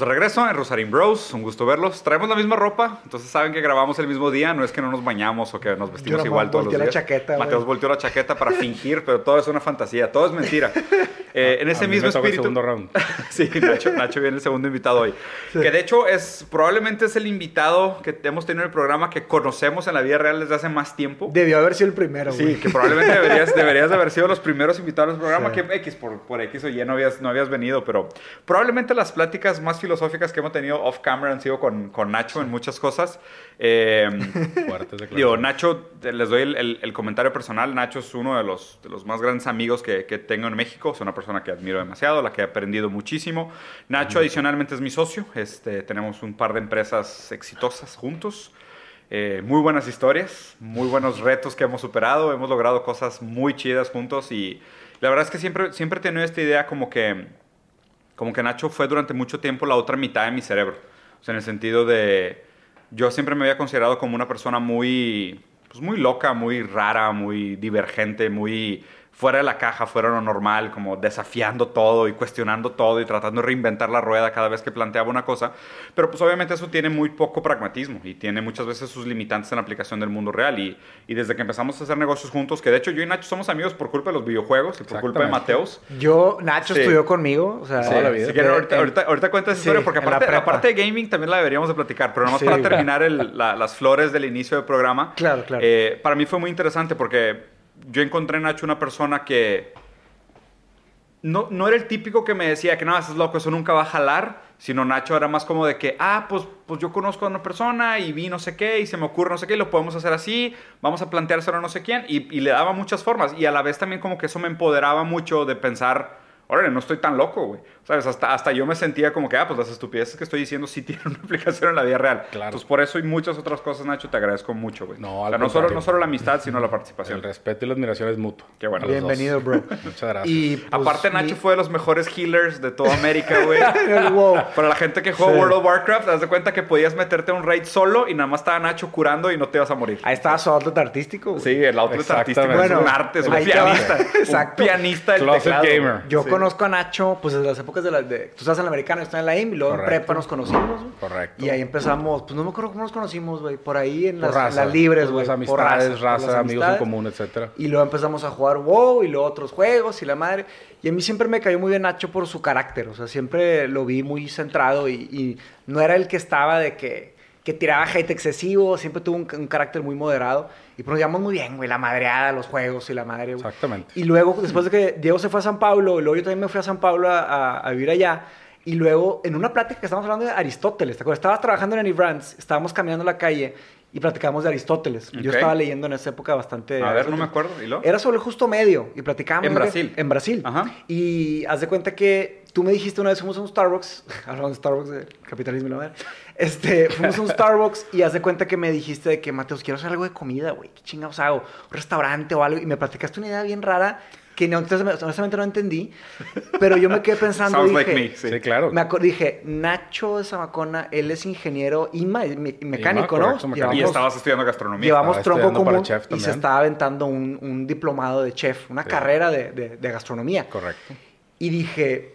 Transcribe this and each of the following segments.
Estamos de regreso en Rosarín Bros. Un gusto verlos. Traemos la misma ropa, entonces saben que grabamos el mismo día. No es que no nos bañamos o que nos vestimos igual todos los días. la chaqueta. Mateos volteó la chaqueta para fingir, pero todo es una fantasía, todo es mentira. Eh, en ese mismo espíritu. El segundo round. sí, Nacho, Nacho viene el segundo invitado hoy. Que de hecho es probablemente es el invitado que hemos tenido en el programa que conocemos en la vida real desde hace más tiempo. Debió haber sido el primero. Sí, que probablemente deberías, deberías de haber sido los primeros invitados del programa. Que X por, por X o Y no habías, no habías venido, pero probablemente las pláticas más filosóficas que hemos tenido off camera han sido con, con Nacho en muchas cosas. Eh, digo, Nacho, les doy el, el, comentario personal. Nacho es uno de los, de los más grandes amigos que, que, tengo en México. Es una persona que admiro demasiado, la que he aprendido muchísimo. Nacho, adicionalmente, es mi socio. Este, tenemos un par de empresas exitosas juntos. Eh, muy buenas historias, muy buenos retos que hemos superado. Hemos logrado cosas muy chidas juntos y la verdad es que siempre, siempre he tenido esta idea como que como que Nacho fue durante mucho tiempo la otra mitad de mi cerebro. O sea, en el sentido de, yo siempre me había considerado como una persona muy, pues muy loca, muy rara, muy divergente, muy fuera de la caja, fuera de lo normal, como desafiando todo y cuestionando todo y tratando de reinventar la rueda cada vez que planteaba una cosa. Pero pues obviamente eso tiene muy poco pragmatismo y tiene muchas veces sus limitantes en la aplicación del mundo real. Y, y desde que empezamos a hacer negocios juntos, que de hecho yo y Nacho somos amigos por culpa de los videojuegos y por culpa de Mateos. Yo, Nacho estudió conmigo, o sea, toda la vida. ahorita, ahorita, ahorita cuenta esa historia porque aparte, aparte, de gaming también la deberíamos de platicar, pero nomás para terminar el, las flores del inicio del programa. Claro, claro. Eh, para mí fue muy interesante porque yo encontré en Nacho una persona que no, no era el típico que me decía que no, eso es loco, eso nunca va a jalar, sino Nacho era más como de que, ah, pues, pues yo conozco a una persona y vi no sé qué y se me ocurre no sé qué y lo podemos hacer así, vamos a planteárselo a no sé quién y, y le daba muchas formas y a la vez también como que eso me empoderaba mucho de pensar, órale, no estoy tan loco, güey. ¿Sabes? Hasta, hasta yo me sentía como que, ah, pues las estupideces que estoy diciendo sí tienen una aplicación en la vida real. Claro. Entonces, por eso y muchas otras cosas, Nacho, te agradezco mucho, güey. No, o sea, no solo, no solo la amistad, sino la participación. El respeto y la admiración es mutuo. Qué bueno. Bienvenido, bro. Muchas gracias. Y, pues, Aparte, Nacho fue de los mejores healers de toda América, güey. Para la gente que juega World of Warcraft, te das de cuenta que podías meterte a un raid solo y nada más estaba Nacho curando y no te ibas a morir. Ahí estaba su outlet artístico. Güey. Sí, el outlet artístico bueno, es un arte, es un pianista. Exacto. Un pianista del Closet gamer. Yo sí. Conozco a Nacho, pues desde las épocas de la... De, tú estás en la americana, yo estoy en la IM, y luego Correcto. en prepa nos conocimos, güey. Correcto. Y ahí empezamos, pues no me acuerdo cómo nos conocimos, güey. Por ahí en las, raza, en libres, güey. las por raza, por las amigos en amistades. común, etcétera. Y luego empezamos a jugar WoW y luego otros juegos y la madre. Y a mí siempre me cayó muy bien Nacho por su carácter. O sea, siempre lo vi muy centrado y, y no era el que estaba de que, que tiraba hate excesivo. Siempre tuvo un, un carácter muy moderado. Y nos llevamos muy bien, güey. La madreada, los juegos y la madre, güey. Exactamente. Y luego, después de que Diego se fue a San Pablo, y luego yo también me fui a San Pablo a, a, a vivir allá. Y luego, en una plática que estábamos hablando de Aristóteles, ¿te acuerdas? Estabas trabajando en Brands, estábamos caminando la calle y platicamos de Aristóteles. Ok. Yo estaba leyendo en esa época bastante... A ver, no me acuerdo. ¿Y lo? Era sobre el justo medio y platicábamos... En Brasil. En Brasil. Ajá. Y haz de cuenta que tú me dijiste una vez, fuimos a un Starbucks, hablando de Starbucks, de capitalismo y la madre. Este, fuimos a un Starbucks y haz de cuenta que me dijiste de que, Mateos, quiero hacer algo de comida, güey. ¿Qué chingados hago? Un restaurante o algo. Y me platicaste una idea bien rara que no, entonces, honestamente no entendí. Pero yo me quedé pensando Sounds y like dije... me. Sí. Sí, claro. Me dije, Nacho de Zamacona, él es ingeniero y me- mecánico, ¿no? correcto. Y estabas estudiando gastronomía. Llevamos Estaba tronco común chef y se estaba aventando un, un diplomado de chef, una Sí. carrera de, de- de gastronomía. Correcto. Y dije,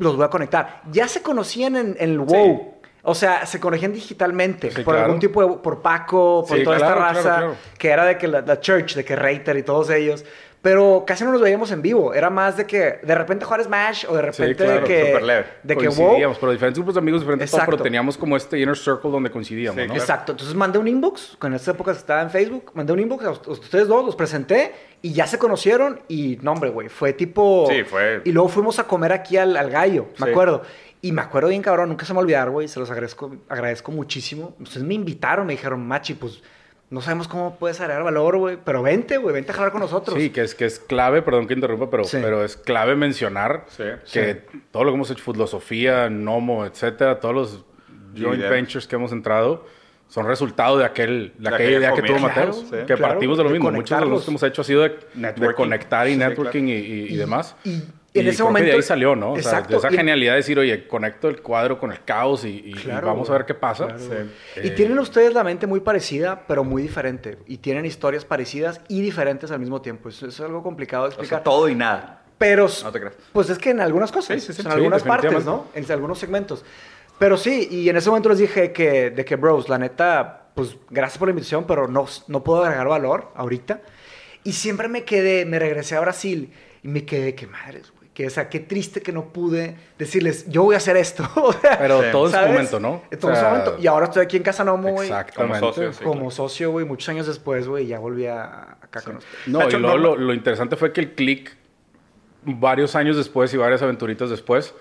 los voy a conectar. Ya se conocían en, en el WoW. O sea, se conocían digitalmente. Sí, por claro. algún tipo de... Por Paco, por Sí, toda claro, esta raza. claro. Que era de que la, la Church, de que Reiter y todos ellos. Pero casi no nos veíamos en vivo. Era más de que de repente jugar Smash o de repente claro, de que... súper leve. De que WoW... coincidíamos, pero diferentes grupos de amigos diferentes, Exacto. pero teníamos como este inner circle donde coincidíamos, Sí, ¿no? claro. Exacto. Entonces mandé un inbox, con esta época estaba en Facebook, mandé un inbox a ust- ustedes dos, los presenté y ya se conocieron y no, hombre, güey, fue tipo... Sí, fue- Y luego fuimos a comer aquí al, al gallo, me Sí. acuerdo. Y me acuerdo bien, cabrón, nunca se me va a olvidar, güey, se los agradezco, agradezco muchísimo. Ustedes me invitaron, me dijeron, Machi, pues no sabemos cómo puedes agregar valor, güey, pero vente, güey, vente a jalar con nosotros. Sí, que es, que es clave, perdón que interrumpa, pero, Sí. pero es clave mencionar Sí, que todo lo que hemos hecho, filosofía, Nomo, etcétera, todos los joint ventures que hemos entrado, son resultado de, aquel, de De aquella idea que tuvo. Mateos, Claro, que claro, partimos de lo de mismo. Muchos de los que hemos hecho ha sido de, conectar y Sí, networking y, y- y demás. Y Y en ese creo que momento... de ahí salió, ¿no? O sea, Exacto. de esa y- genialidad de decir, oye, conecto el cuadro con el caos y, y- y Claro, vamos a güey. ver qué pasa. Claro, Sí. güey. Y tienen ustedes la mente muy parecida, pero muy diferente. Y tienen historias parecidas y diferentes al mismo tiempo. Eso, eso es algo complicado de O sea, explicar. todo y nada. Pero, No te creas. pues es que en algunas cosas, Sí, sí, sí. en Sí, algunas partes. ¿no? En algunos segmentos. Pero sí, y en ese momento les dije que, de que, bros, la neta, pues gracias por la invitación, pero no, no puedo agregar valor ahorita. Y siempre me quedé, me regresé a Brasil y me quedé, qué madres, güey. Que, o sea, qué triste que no pude decirles, yo voy a hacer esto. Pero Sí. todo en su momento, ¿no? En todo O su momento. Y ahora estoy aquí en Casanomo, güey. Exactamente. Como socio, sí. Como socio, güey, muchos años después, güey, ya volví a, acá con ustedes. No, Nacho, y luego no- lo, lo interesante fue que el click, varios años después y varias aventuritas después,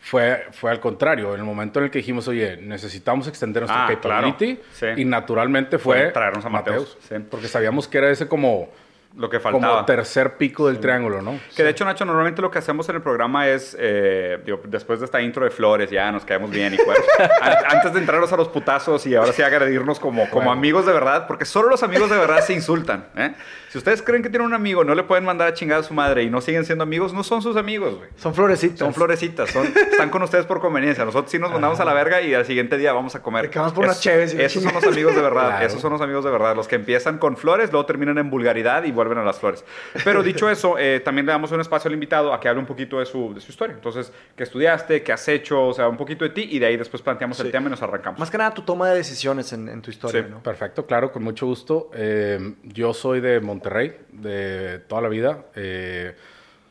fue, fue al contrario. En el momento en el que dijimos, oye, necesitamos extender nuestra Ah, capability, claro. Sí. y naturalmente fue, Fue traernos a Mateus, sí. Porque sabíamos que era ese como, Lo que como faltaba. tercer pico del triángulo, ¿no? Que de hecho, Nacho, normalmente lo que hacemos en el programa es, eh, digo, después de esta intro de flores, ya nos caemos bien y an- antes de entrarnos a los putazos y ahora sí agredirnos como, como Bueno. amigos de verdad, porque solo los amigos de verdad se insultan. ¿eh? Si ustedes creen que tienen un amigo, no le pueden mandar a chingar a su madre y no siguen siendo amigos, no son sus amigos, güey. Son florecitas. Son florecitas, son, están con ustedes por conveniencia. Nosotros sí nos mandamos a la verga y al siguiente día vamos a comer. Vamos por unas la Esos son los amigos de verdad. Claro. Esos son los amigos de verdad. Los que empiezan con flores, luego terminan en vulgaridad y vuelven a las flores. Pero dicho eso, eh, también le damos un espacio al invitado a que hable un poquito de su, de su historia. Entonces, ¿qué estudiaste? ¿Qué has hecho? O sea, un poquito de ti y de ahí después planteamos el Sí. tema y nos arrancamos. Más que nada tu toma de decisiones en, en tu historia, Sí. ¿no? Perfecto, claro, con mucho gusto. Eh, yo soy de Monterrey, de toda la vida. Eh,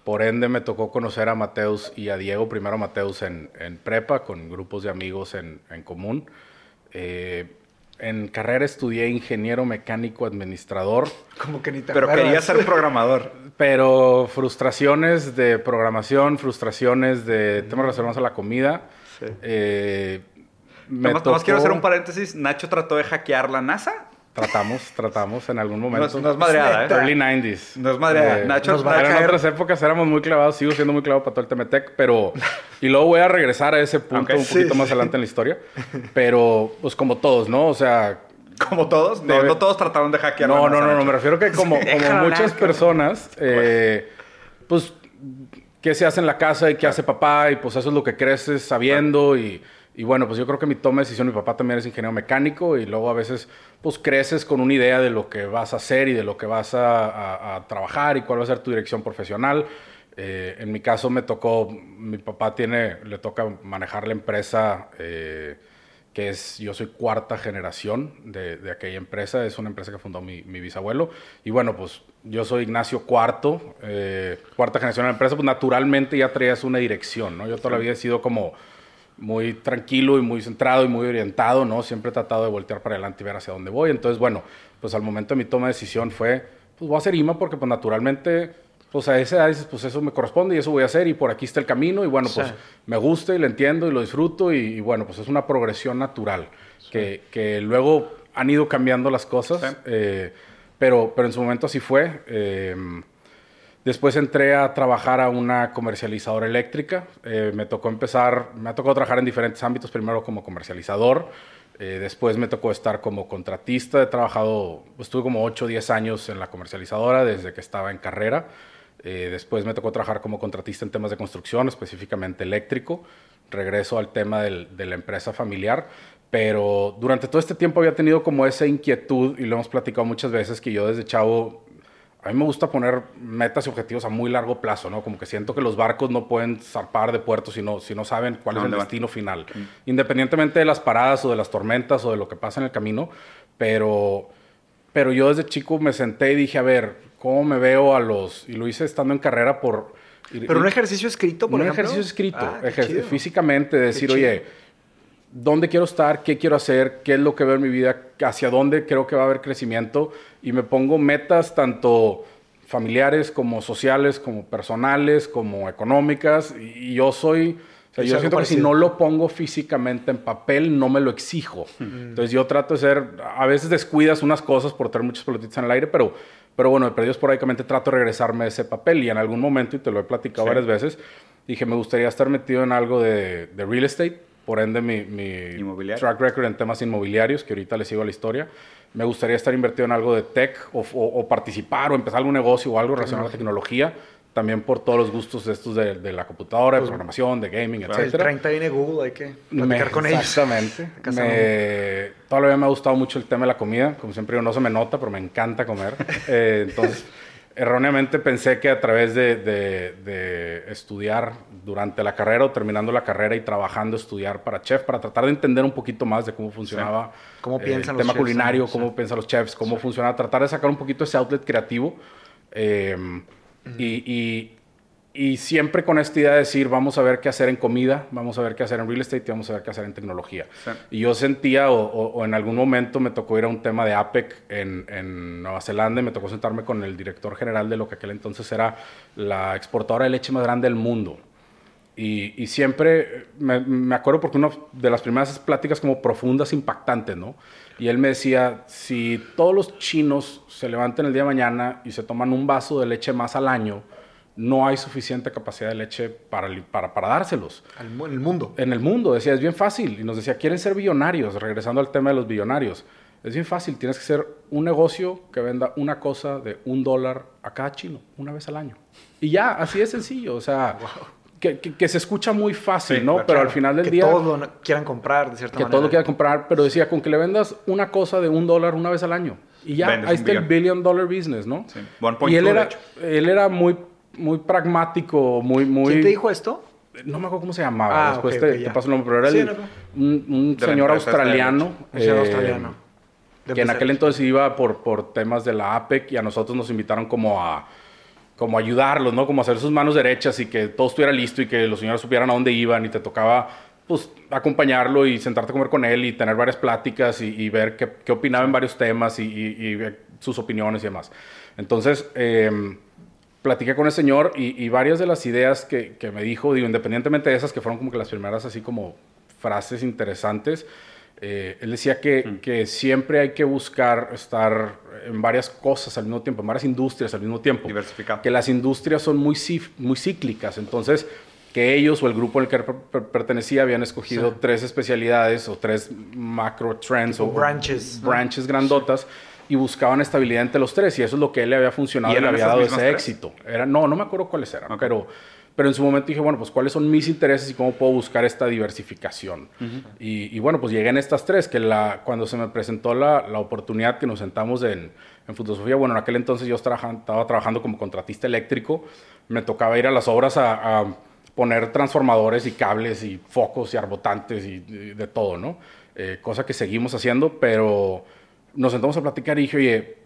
por ende, me tocó conocer a Mateus y a Diego, primero a Mateus en, en prepa, con grupos de amigos en, en común. Eh, en carrera estudié ingeniero mecánico administrador, Como que ni te Pero acuerdas. quería ser programador. pero frustraciones de programación, frustraciones de temas relacionados a la comida. Sí. Eh, me nomás quiero hacer un paréntesis. Nacho trató de hackear la NASA. Tratamos, tratamos en algún momento. no es madreada, ¿eh? Early 90s. No es madreada. Eh, Nacho, nos va a en otras épocas éramos muy clavados, sigo siendo muy clavado para todo el Temetec, pero... Y luego voy a regresar a ese punto un poquito Sí, más sí. adelante en la historia. Pero, pues como todos, ¿no? O sea... como todos, no, Debe- no todos trataron de hackear No, no, no, no, me refiero que como, muchas personas, eh, pues, ¿qué se hace en la casa y qué hace papá? Y pues eso es lo que creces sabiendo y... Y bueno, pues yo creo que mi toma de decisión, mi papá también es ingeniero mecánico y luego a veces pues creces con una idea de lo que vas a hacer y de lo que vas a, a- a trabajar y cuál va a ser tu dirección profesional. Eh, en mi caso me tocó, mi papá tiene, le toca manejar la empresa eh, que es, yo soy cuarta generación de, de aquella empresa, es una empresa que fundó mi, mi bisabuelo. Y bueno, pues yo soy Ignacio Cuarto, eh, cuarta generación de la empresa, pues naturalmente ya traías una dirección, ¿no? Yo toda la vida he sido como muy tranquilo y muy centrado y muy orientado, ¿no? Siempre he tratado de voltear para adelante y ver hacia dónde voy. Entonces, bueno, pues al momento de mi toma de decisión fue, pues voy a hacer IMA porque pues naturalmente, pues a esa edad dices, pues eso me corresponde y eso voy a hacer y por aquí está el camino y bueno, pues me gusta y lo entiendo y lo disfruto y, y bueno, pues es una progresión natural que, que luego han ido cambiando las cosas, Sí. eh, pero, pero en su momento así fue. eh, Después entré a trabajar a una comercializadora eléctrica. Eh, me tocó empezar, me ha tocado trabajar en diferentes ámbitos, primero como comercializador, eh, después me tocó estar como contratista. He trabajado, estuve como 8 o 10 años en la comercializadora desde que estaba en carrera. Eh, después me tocó trabajar como contratista en temas de construcción, específicamente eléctrico. Regreso al tema de la empresa familiar. Pero durante todo este tiempo había tenido como esa inquietud, y lo hemos platicado muchas veces, que yo desde chavo a mí me gusta poner metas y objetivos a muy largo plazo, ¿no? Como que siento que los barcos no pueden zarpar de puerto si no, si no saben cuál ¿A es el destino final. Independientemente de las paradas o de las tormentas o de lo que pasa en el camino. Pero, pero yo desde chico me senté y dije, a ver, ¿cómo me veo a los...? Y lo hice estando en carrera por... Pero un ejercicio escrito, por un ejemplo. ejercicio escrito, Ah, qué ejer- chido. físicamente, decir, oye, ¿dónde quiero estar? ¿Qué quiero hacer? ¿Qué es lo que veo en mi vida? ¿Hacia dónde creo que va a haber crecimiento? Y me pongo metas tanto familiares como sociales, como personales, como económicas. Y, yo soy... O sea, yo siento que si no lo pongo físicamente en papel, no me lo exijo. Entonces yo trato de ser, a veces descuidas unas cosas por tener muchas pelotitas en el aire, pero, pero bueno, de perdido esporádicamente trato de regresarme a ese papel y en algún momento, y te lo he platicado Sí. varias veces, dije, me gustaría estar metido en algo de, de real estate, por ende mi, mi track record en temas inmobiliarios, que ahorita le sigo la historia. Me gustaría estar invertido en algo de tech o, o- o participar o empezar algún negocio o algo relacionado a la tecnología, también por todos los gustos de estos de, de la computadora, de programación, de gaming, Pues, El etcétera. 30 viene Google, hay que Me- platicar con ellos. Exactamente. Me, todavía me ha gustado mucho el tema de la comida. Como siempre digo, no se me nota, pero me encanta comer. Eh, entonces, erróneamente pensé que a través de, de- de estudiar durante la carrera o terminando la carrera y trabajando, estudiar para chef, para tratar de entender un poquito más de cómo funcionaba Cómo eh, el tema chefs culinario, también, cómo piensan los chefs, cómo funcionaba, tratar de sacar un poquito ese outlet creativo. eh, y, y- y siempre con esta idea de decir, vamos a ver qué hacer en comida, vamos a ver qué hacer en real estate y vamos a ver qué hacer en tecnología. Sí. Y yo sentía, o, o- o en algún momento me tocó ir a un tema de APEC en, en Nueva Zelanda y me tocó sentarme con el director general de lo que aquel entonces era la exportadora de leche más grande del mundo. Y, y siempre me, me acuerdo porque una de las primeras pláticas como profundas, impactantes, ¿no? Y él me decía, si todos los chinos se levantan el día de mañana y se toman un vaso de leche más al año, no hay suficiente capacidad de leche para, para, para dárselos en el mundo. en el mundo. Decía, es bien fácil. Y nos decía, quieren ser billonarios, regresando al tema de los billonarios. Es bien fácil, tienes que ser un negocio que venda una cosa de un dólar a cada chino, una vez al año. Y ya, así de sencillo. O sea, que, que- que se escucha muy fácil, Sí, ¿no? claro, pero al final del que día, todos lo quieran comprar, de cierta que manera. todo lo quiera comprar. Pero decía, con que le vendas una cosa de un dólar una vez al año. Y ya, Vendes ahí está el billion dollar business, ¿no? Sí. One Y él two, era, él era muy, muy pragmático, muy, muy... ¿Quién te dijo esto? No me acuerdo cómo se llamaba. Ah, Después ok, te, ok, te paso el nombre, pero era Sí, el- no, no. un, un señor australiano. Un señor eh, australiano. De Que en aquel entonces iba por, por temas de la APEC y a nosotros nos invitaron como a como ayudarlos, ¿no? Como hacer sus manos derechas y que todo estuviera listo y que los señores supieran a dónde iban y te tocaba pues acompañarlo y sentarte a comer con él y tener varias pláticas y, y ver qué, qué opinaba en varios temas y, y- y sus opiniones y demás. Entonces, eh, platiqué con el señor y, y varias de las ideas que, que me dijo, digo, independientemente de esas que fueron como que las primeras así como frases interesantes, eh, él decía que, que siempre hay que buscar estar en varias cosas al mismo tiempo, en varias industrias al mismo tiempo. Diversificar. Que las industrias son muy, cíclicas, entonces que ellos o el grupo al que per- per- pertenecía habían escogido Sí. tres especialidades o tres macro trends Tipo o branches, ¿no? branches grandotas y buscaban estabilidad entre los tres y eso es lo que él le había funcionado ¿Y y le había dado ese tres? éxito. Era, no, no me acuerdo cuáles eran, Ok. pero, pero en su momento dije, bueno, pues cuáles son mis intereses y cómo puedo buscar esta diversificación. y, y bueno, pues llegué en estas tres, que la, cuando se me presentó la, la oportunidad que nos sentamos en, en Futosofía, bueno, en aquel entonces yo estaba trabajando como contratista eléctrico, me tocaba ir a las obras a, a poner transformadores y cables y focos y arbotantes y, y de todo, ¿no? Eh, cosa que seguimos haciendo, pero nos sentamos a platicar y dije, oye,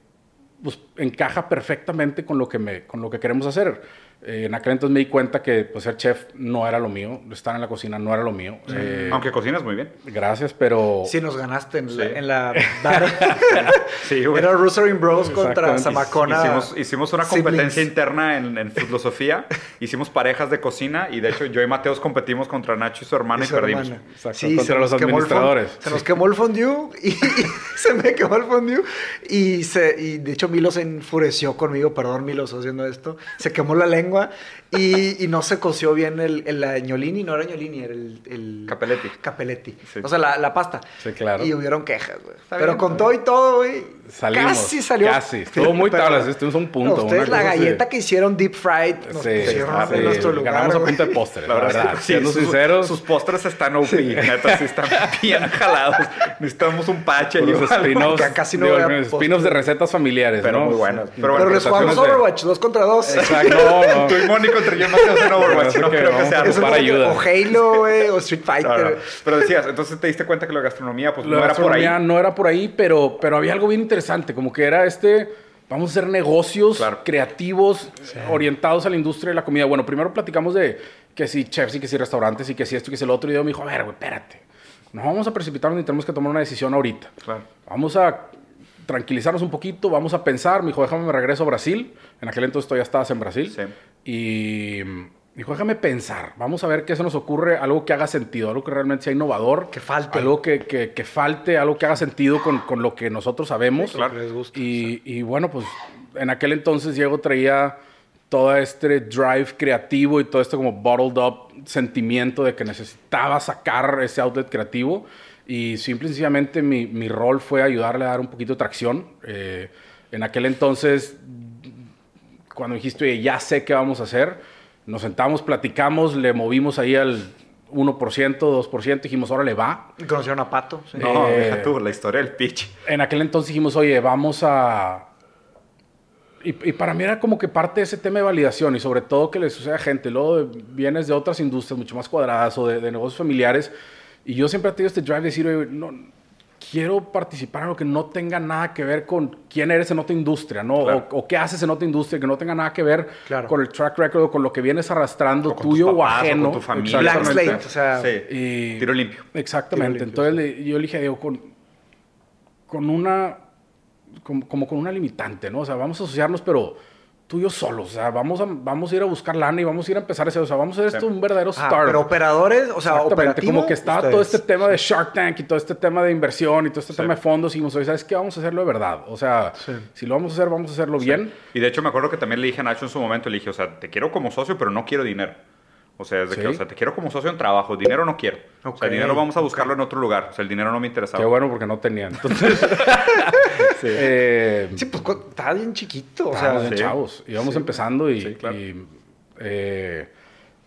pues encaja perfectamente con lo que, me, con lo que queremos hacer. Eh, en aquel entonces me di cuenta que pues, ser chef no era lo mío, estar en la cocina no era lo mío. Eh, Aunque cocinas muy bien. Gracias, pero... Sí, nos ganaste en, Sí. la, en la. Sí, güey. Era Rosary Bros contra. Zamacona. Hicimos, hicimos una siblings. competencia interna en, en filosofía. hicimos parejas de cocina y de hecho yo y Mateos competimos contra Nacho y su hermana y, su perdimos. hermana. Exacto, Sí, contra se los administradores. Se nos quemó el fondue y, y se me quemó el fondue. Y, se, y de hecho Milo se enfureció conmigo, perdón Milo, haciendo esto. Se quemó la lengua língua y, y no se coció bien el, el la ñolini, no era ñolini, era el... el Capelletti. Capelletti. Sí. O sea, la, la pasta. Sí, claro. Y hubieron quejas, güey. Pero bien, con todo y todo, güey. Salimos. Casi salió. Casi. Estuvo muy tablas, estuvimos a un punto. No, ustedes la galleta que hicieron deep fried nos Sí, pusieron ah, en sí, nuestro lugar. Ganamos a güey. punta de postres, La la verdad, sí, Siendo sus, sinceros, sus postres están OP, neta, sí están bien jalados. Necesitamos un los o algo. spin-offs casi no spin-offs de recetas familiares, Pero muy buenos. Pero les jugamos Overwatch, dos contra dos. Exacto, no, no. Tú y contra yo y Mateos en Overwatch. Eso No que creo que sea para ayuda. O Halo, güey, o Street Fighter. No, no. Pero decías, entonces te diste cuenta que la gastronomía pues La no era por ahí. gastronomía no era por ahí, pero, pero había algo bien interesante, como que era este, vamos a hacer negocios Claro. creativos orientados a la industria de la comida. Bueno, primero platicamos de que si chefs y que si restaurantes y que si esto y que si el otro. Y yo me dijo, a ver, güey, espérate. Nos vamos a precipitarnos y tenemos que tomar una decisión ahorita. Claro. Vamos a tranquilizarnos un poquito, vamos a pensar. Me dijo, déjame me regreso a Brasil. En aquel entonces todavía estabas en Brasil. Sí. Y dijo, déjame pensar. Vamos a ver qué se nos ocurre, algo que haga sentido, algo que realmente sea innovador. Que falte. Algo que, que- que falte, algo que haga sentido con, con lo que nosotros sabemos. claro. Que les guste, Y, y bueno, pues en aquel entonces Diego traía todo este drive creativo y todo este como bottled up sentimiento de que necesitaba sacar ese outlet creativo. Y simple y sencillamente mi, mi rol fue ayudarle a dar un poquito de tracción. Eh, en aquel entonces, cuando dijiste, "Oye, ya sé qué vamos a hacer, nos sentamos, platicamos, le movimos ahí al 1%, 2%, dijimos, órale, va. Y Conocieron a Pato. sí. No, Eh, deja tú, la historia del pitch. En aquel entonces dijimos, oye, vamos a y, y para mí era como que parte de ese tema de validación y sobre todo que le sucede a gente. Luego de- vienes de otras industrias mucho más cuadradas o de, de negocios familiares. Y yo siempre he tenido este drive de decir, "Oye, no, quiero participar en lo que no tenga nada que ver con quién eres en otra industria, ¿no? Claro. O, o qué haces en otra industria, que no tenga nada que ver Claro. con el track record o con lo que vienes arrastrando O tuyo o papás, o ajeno. con tu familia. Exactamente. slate, o sea, Sí. Y- Tiro limpio. Exactamente. Tiro limpio, Entonces yo le dije a Diego, con, con una, como, como con una limitante, ¿no? O sea, vamos a asociarnos, pero tú y yo solos. O sea, vamos a, vamos a ir a buscar lana y vamos a ir a empezar a hacer, o sea, vamos a hacer esto un verdadero Ah, startup. pero operadores, o sea, operativo. como que estaba todo este tema de Shark Tank y todo este tema de inversión y todo este Sí. tema de fondos y dijimos, ¿sabes qué? Vamos a hacerlo de verdad. O sea, Sí. si lo vamos a hacer, vamos a hacerlo bien. Y de hecho me acuerdo que también le dije a Nacho en su momento, le dije, o sea, te quiero como socio, pero no quiero dinero. O sea, es de que, Sí. o sea, te quiero como socio en trabajo, dinero no quiero. O sea, el dinero vamos a buscarlo en otro lugar. O sea, el dinero no me interesaba. Qué bueno porque no tenía. Entonces, eh, Sí, pues estaba bien chiquito, o Estábamos sea, bien sí. chavos. Íbamos Sí. empezando y, Sí, claro. y, eh,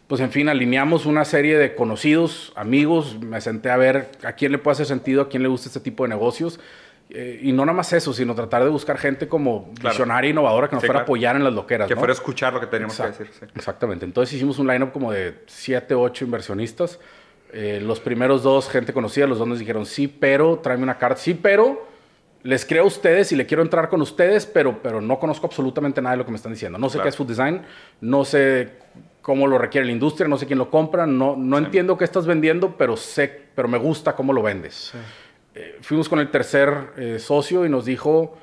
pues en fin, alineamos una serie de conocidos, amigos. Me senté a ver a quién le puede hacer sentido, a quién le gusta este tipo de negocios. Eh, y no nada más eso, sino tratar de buscar gente como Claro. visionaria e innovadora que nos Sí, fuera a claro. apoyar en las loqueras. que ¿no? fuera a escuchar lo que teníamos Exacto. que decir. sí. Exactamente. Entonces hicimos un lineup como de 7, 8 inversionistas. Eh, los primeros dos, gente conocida, los dos nos dijeron sí, pero tráeme una carta. Sí, pero les creo a ustedes y le quiero entrar con ustedes, pero, pero no conozco absolutamente nada de lo que me están diciendo. No sé Claro. qué es food design, no sé cómo lo requiere la industria, no sé quién lo compra, no, no Sí. entiendo qué estás vendiendo, pero sé, pero me gusta cómo lo vendes. Eh, fuimos con el tercer eh, socio y nos dijo,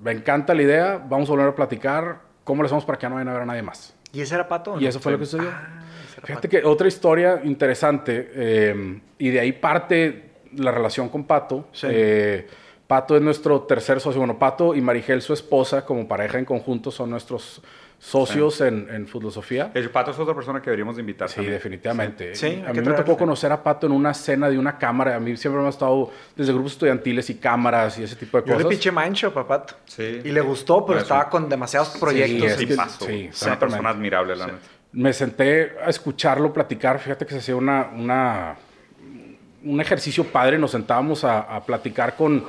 me encanta la idea, vamos a volver a platicar, ¿cómo le hacemos para que ya no vayan a ver a nadie más? ¿Y ese era Pato? o Y no? eso fue lo que sucedió. Ah, Fíjate que otra historia interesante, eh, y de ahí parte la relación con Pato. Sí. Eh, Pato es nuestro tercer socio. Bueno, Pato y Marigel, su esposa, como pareja en conjunto, son nuestros socios en, en Filosofía. El Pato es otra persona que deberíamos de invitar. Sí, también. definitivamente. Sí, Y hay a mí me tocó conocer a Pato en una cena de una cámara. A mí siempre me ha estado desde grupos estudiantiles y cámaras y ese tipo de Yo le cosas. pinché Mindshop a Pato. Sí. Y le gustó, pero estaba con demasiados proyectos. es Sí, que- paso. sí, es una persona admirable, la neta. me senté a escucharlo platicar. Fíjate que se hacía una, una- un ejercicio padre. Nos sentábamos a, a platicar con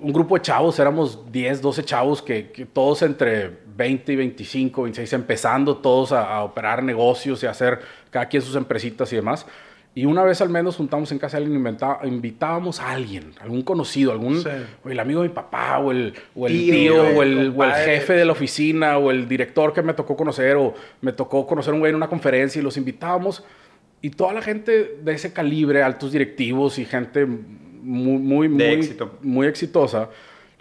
un grupo de chavos. Éramos 10, 12 chavos que, que todos entre 20 y 25, 26, empezando todos a, a operar negocios y a hacer cada quien sus empresitas y demás. Y una vez al menos juntamos en casa de alguien, invitábamos a alguien, algún conocido, algún, Sí. o el amigo de mi papá, o el, o el Tío, tío, o, el o el jefe de la oficina, o el director que me tocó conocer, o me tocó conocer un güey en una conferencia y los invitábamos. Y toda la gente de ese calibre, altos directivos y gente muy, muy, muy, De éxito. muy exitosa,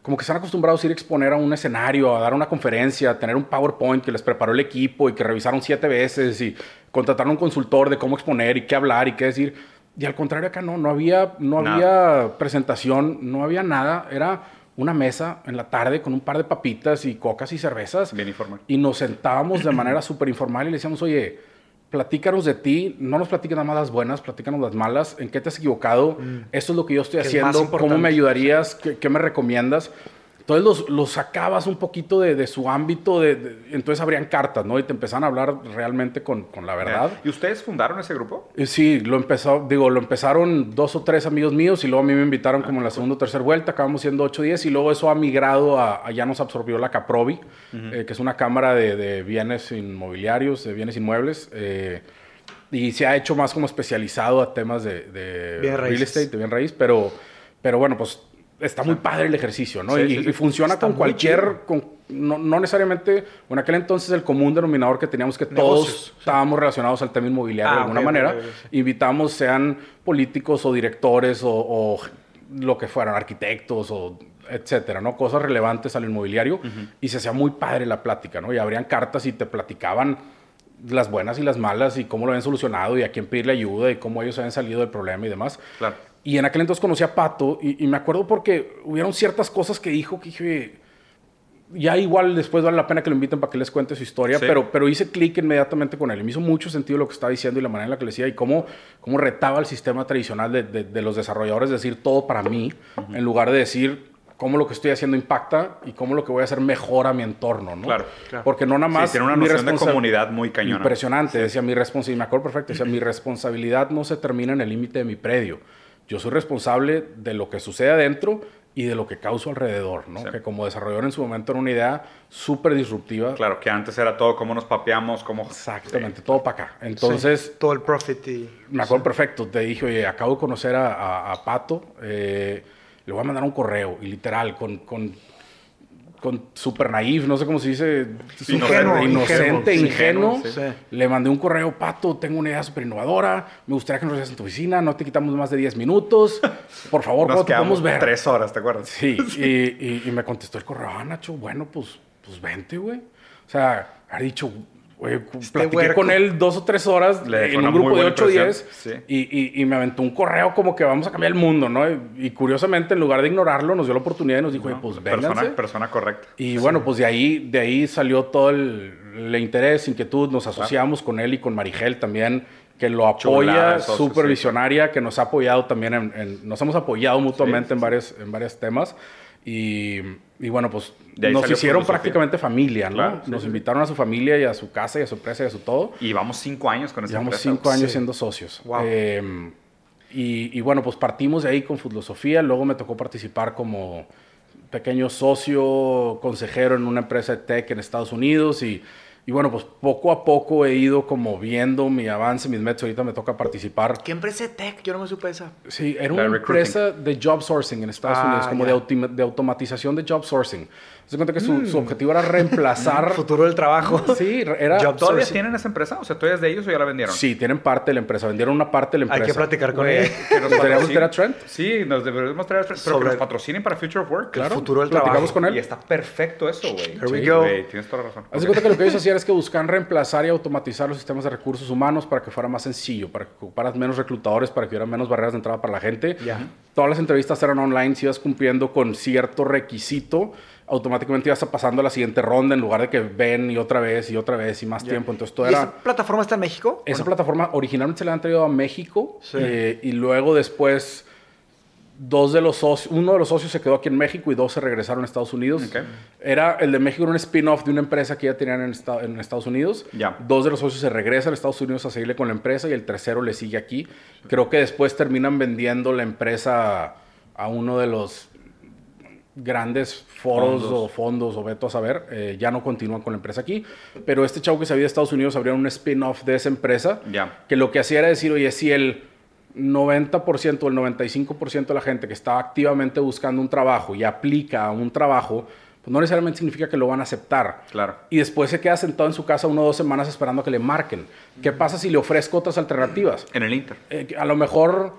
como que están acostumbrados a ir a exponer a un escenario, a dar una conferencia, a tener un PowerPoint que les preparó el equipo y que revisaron siete veces y contrataron un consultor de cómo exponer y qué hablar y qué decir. Y al contrario acá no, no había, no había presentación, no había nada. Era una mesa en la tarde con un par de papitas y cocas y cervezas. Bien informal. Y nos sentábamos de manera súper informal y le decíamos, oye, platícanos de ti, no nos platiques nada más las buenas, platícanos las malas, en qué te has equivocado, esto es lo que yo estoy Mm. Es haciendo, cómo me ayudarías, ¿Qué, qué me recomiendas. Entonces los, los sacabas un poquito de, de su ámbito, de, de- entonces abrían cartas, ¿no? Y te empezaban a hablar realmente con, con la verdad. ¿Y ustedes fundaron ese grupo? Eh, Sí, lo empezó, digo, lo empezaron dos o tres amigos míos y luego a mí me invitaron como en la segunda o tercera vuelta, acabamos siendo 8 o 10 y luego eso ha migrado a, a ya nos absorbió la Caprovi, eh, que es una cámara de, de bienes inmobiliarios, de bienes inmuebles, eh, y se ha hecho más como especializado a temas de, de real raíces. estate, de bien raíz, pero, pero bueno, pues está muy padre el ejercicio, ¿no? Sí, y, sí, y funciona con cualquier, con, no, no necesariamente, en aquel entonces el común denominador que teníamos que Negocios, todos estábamos relacionados al tema inmobiliario Ah, de alguna ok, ok, manera. ok, ok, sí. Invitamos, sean políticos o directores o, o lo que fueran, arquitectos o etcétera, ¿no? Cosas relevantes al inmobiliario. Y se hacía muy padre la plática, ¿no? Y abrían cartas y te platicaban las buenas y las malas y cómo lo habían solucionado y a quién pedirle ayuda y cómo ellos habían salido del problema y demás. Claro. Y en aquel entonces conocí a Pato y, y me acuerdo porque hubieron ciertas cosas que dijo que dije, ya igual después vale la pena que lo inviten para que les cuente su historia, Sí. pero, pero hice clic inmediatamente con él. Y me hizo mucho sentido lo que estaba diciendo y la manera en la que le decía y cómo, cómo retaba el sistema tradicional de, de- de los desarrolladores, de decir todo para mí, en lugar de decir cómo lo que estoy haciendo impacta y cómo lo que voy a hacer mejora mi entorno, ¿no? Claro, claro. Porque no nada más... Sí, tiene una noción de comunidad muy cañona. Impresionante, decía mi responsabilidad, me acuerdo perfecto, decía mi responsabilidad no se termina en el límite de mi predio. Yo soy responsable de lo que sucede adentro y de lo que causa alrededor, ¿no? Sí. Que como desarrollador en su momento era una idea súper disruptiva. Claro, que antes era todo cómo nos papeamos, cómo... Exactamente, todo para acá. Entonces, Sí, todo el profit y... me acuerdo perfecto, te dije, oye, acabo de conocer a, a- a Pato, eh, le voy a mandar un correo, y literal, con, con, con super naif, no sé cómo se dice, Ingenuo, inocente, ingenuo, ingenuo. sí. Sí. Le mandé un correo, Pato, tengo una idea súper innovadora, me gustaría que nos veas en tu oficina, no te quitamos más de 10 minutos, por favor, Nos ¿cuándo te quedamos podemos ver? tres horas, ¿te acuerdas? Sí, y, y- y me contestó el correo, ah, Nacho, bueno, pues, pues vente, güey. O sea, ha dicho, güey, platiqué huerco. con él dos o tres horas Le en un grupo de buena 8 o 10 impresión, sí. y, y- y me aventó un correo como que vamos a cambiar el mundo, ¿no? Y, y curiosamente, en lugar de ignorarlo, nos dio la oportunidad y nos dijo, "Oye, pues vénganse. persona, persona correcta. Y bueno, pues de ahí, de ahí salió todo el, el interés, inquietud. Nos asociamos con él y con Marigel también, que lo apoya, súper sí. visionaria, que nos ha apoyado también, en, en- nos hemos apoyado mutuamente Sí, en, sí. varios, en varios temas. Y, y bueno, pues nos hicieron prácticamente familia, ¿no? Claro, sí, nos sí. invitaron a su familia y a su casa y a su empresa y a su todo. Y vamos cinco años con esa Llevamos empresa. cinco años Sí. siendo socios. Wow. Eh, y, y bueno, pues partimos de ahí con Filosofía. Luego me tocó participar como pequeño socio, consejero en una empresa de tech en Estados Unidos. Y, y bueno, pues poco a poco he ido como viendo mi avance, mis metas. Ahorita me toca participar. ¿Qué empresa de tech? Yo no me supe esa. Sí, era una empresa de job sourcing en Estados Ah, Unidos, como ya. de, de automatización de job sourcing. Se cuenta que su, Mm. su objetivo era reemplazar. Futuro del trabajo. sí, era. Job ¿Todavía sourcing. tienen esa empresa? O sea, ¿todavía es de ellos o ya la vendieron? Sí, tienen parte de la empresa. Vendieron una parte de la Hay empresa. que platicar con que nos ¿Deberíamos traer a Trent? Sí, nos deberíamos traer a Trent, pero Sobre- que nos patrocinen para Future of Work. El futuro del Platicamos trabajo. con él. Y está perfecto eso, güey. Here we Sí, go. tienes toda la razón. Haz de cuenta que lo que ellos hacían es que buscan reemplazar y automatizar los sistemas de recursos humanos para que fuera más sencillo, para que ocuparas menos reclutadores, para que hubiera menos barreras de entrada para la gente. Ya. Todas las entrevistas eran online, si ibas cumpliendo con cierto requisito, automáticamente ibas pasando a la siguiente ronda en lugar de que ven y otra vez y otra vez y más Ya. tiempo. Entonces todo ¿Y era... esa plataforma está en México? Esa ¿O no? plataforma originalmente se la han traído a México Sí. eh, y luego después dos de los socios, uno de los socios se quedó aquí en México y dos se regresaron a Estados Unidos. Ok. Era el de México era un spin-off de una empresa que ya tenían en, esta- en Estados Unidos. Ya. Dos de los socios se regresan a Estados Unidos a seguirle con la empresa y el tercero le sigue aquí. Creo que después terminan vendiendo la empresa a uno de los grandes foros Fondos. o fondos o veto a saber, eh, ya no continúan con la empresa aquí, pero este chavo que se había de Estados Unidos abrieron un spin-off de esa empresa Ya. que lo que hacía era decir, oye, si el 90% o el 95% de la gente que está activamente buscando un trabajo y aplica a un trabajo, pues no necesariamente significa que lo van a aceptar. Claro. Y después se queda sentado en su casa una o dos semanas esperando a que le marquen. ¿Qué pasa si le ofrezco otras alternativas? En el Inter. Eh, a lo mejor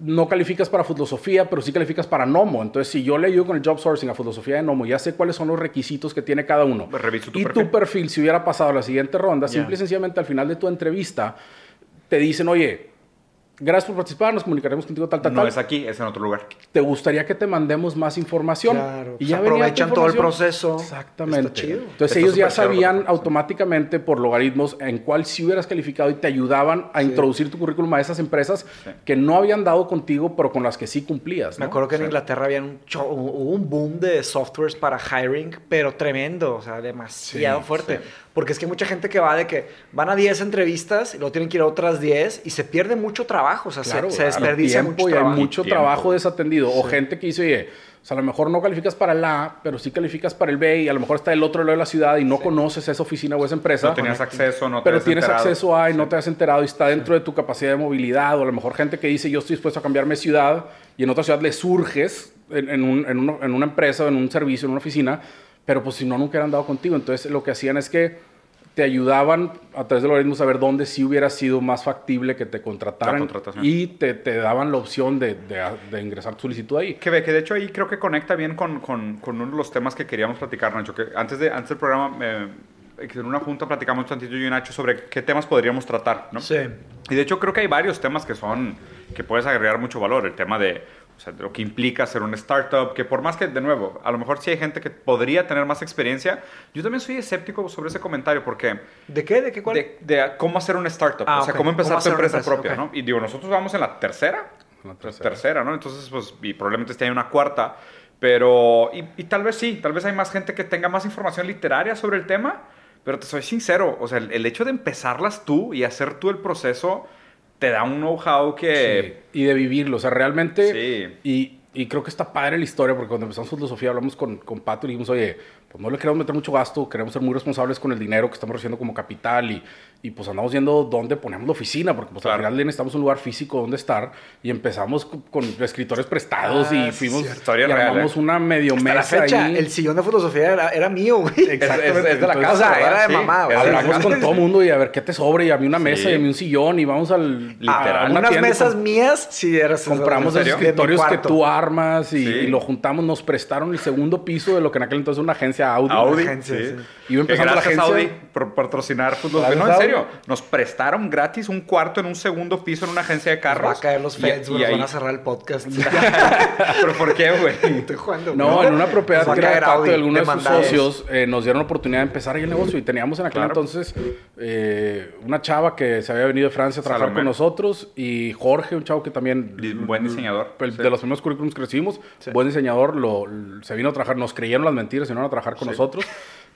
no calificas para filosofía, pero sí calificas para Nomo. Entonces, si yo le ayudo con el job sourcing a filosofía de Nomo, ya sé cuáles son los requisitos que tiene cada uno. Pues reviso tu y perfil. tu perfil, si hubiera pasado a la siguiente ronda, Ya. simple y sencillamente al final de tu entrevista, te dicen, oye, gracias por participar, nos comunicaremos contigo tal, tal, No tal. es aquí, es en otro lugar. ¿Te gustaría que te mandemos más información? Claro, Y pues ya aprovechan todo el proceso. Exactamente. Está chido. Entonces Está ellos ya sabían automáticamente por logaritmos en cuál sí hubieras calificado y te ayudaban a introducir tu currículum a esas empresas Sí. que no habían dado contigo, pero con las que sí cumplías. Me acuerdo que en Sí. Inglaterra había un, un boom de softwares para hiring, pero tremendo, o sea, demasiado Sí, fuerte. Sí. Porque es que hay mucha gente que va de que van a 10 entrevistas y luego tienen que ir a otras 10 y se pierde mucho trabajo, o sea, se- Claro, se, claro. desperdicia tiempo mucho y hay trabajo. mucho Tiempo. trabajo desatendido. O gente que dice, oye, o sea, a lo mejor no calificas para el A, pero sí calificas para el B y a lo mejor está el otro lado de la ciudad y no conoces esa oficina o esa empresa. No tenías acceso, no te pero tienes enterado. acceso a y no Sí. te has enterado y está dentro de tu capacidad de movilidad o a lo mejor gente que dice yo estoy dispuesto a cambiarme de ciudad y en otra ciudad le surges en, en un- en uno- en una empresa en un servicio, en una oficina, pero pues si no, nunca eran dado contigo. Entonces lo que hacían es que te ayudaban a través del algoritmo a ver dónde sí hubiera sido más factible que te contrataran La contratación. y te, te daban la opción de, de- de ingresar tu solicitud ahí. Que ve, que de hecho ahí creo que conecta bien con, con, con uno de los temas que queríamos platicar, Nacho. Que antes, de, antes del programa, eh, en una junta platicamos tantito yo y Nacho sobre qué temas podríamos tratar, ¿no? Sí. Y de hecho creo que hay varios temas que son, que puedes agregar mucho valor. El tema de, o sea, lo que implica ser una startup, que por más que, de nuevo, a lo mejor sí hay gente que podría tener más experiencia. Yo también soy escéptico sobre ese comentario porque ¿De qué? ¿De qué cuál? de, de cómo hacer una startup, Ah, o sea, ok. cómo empezar ¿Cómo tu empresa empresa? propia, Ok. ¿no? Y digo, nosotros vamos en la tercera, En la pues, tercera. tercera, ¿no? Entonces, pues, y probablemente esté ahí una cuarta, pero, y, y tal vez sí, tal vez hay más gente que tenga más información literaria sobre el tema, pero te soy sincero, o sea, el, el hecho de empezarlas tú y hacer tú el proceso te da un know-how que... Sí, y de vivirlo, o sea, realmente... Sí. Y, y creo que está padre la historia, porque cuando empezamos filosofía hablamos con, con Pato y dijimos, oye, pues no le queremos meter mucho gasto, queremos ser muy responsables con el dinero que estamos recibiendo como capital y, y pues andamos viendo dónde ponemos la oficina, porque pues Claro. al final necesitamos un lugar físico donde estar y empezamos con, con escritores prestados Ah, y fuimos y real, armamos ¿eh? una medio Hasta la mesa fecha, ahí. el sillón de filosofía era, era mío, güey. Exactamente. Es- es de la Entonces, sea, ¿verdad? era de Sí, mamá, Hablamos casa. con todo el mundo y a ver qué te sobre y a mí una mesa Sí. y a mí un sillón y vamos al Literal. a una Unas tienda mesas com- mías, sí, eras compramos esos escritorios que tú armas y, Sí. y lo juntamos, nos prestaron el segundo piso de lo que en aquel entonces una agencia Audi. Audi, agencia, sí. sí. Iba Que empezando la agencia. Audi por patrocinar fútbol. Gracias, No, en Audi. serio, nos prestaron gratis un cuarto en un segundo piso en una agencia de Nos va carros. a caer los Y- feds, y güey, nos ahí- van a cerrar el podcast. ¿Pero por qué, güey? Estoy jugando, No, en una propiedad a que era Audi, de algunos de sus socios, eh, nos dieron la oportunidad de empezar ahí el negocio. Y teníamos en aquel Claro. entonces eh, una chava que se había venido de Francia a trabajar Salomé. con nosotros y Jorge, un chavo que también... Buen diseñador, el- sí. De los primeros currículums que recibimos, buen diseñador, lo, se vino a trabajar, nos creyeron las mentiras y no a trabajar con Sí. nosotros.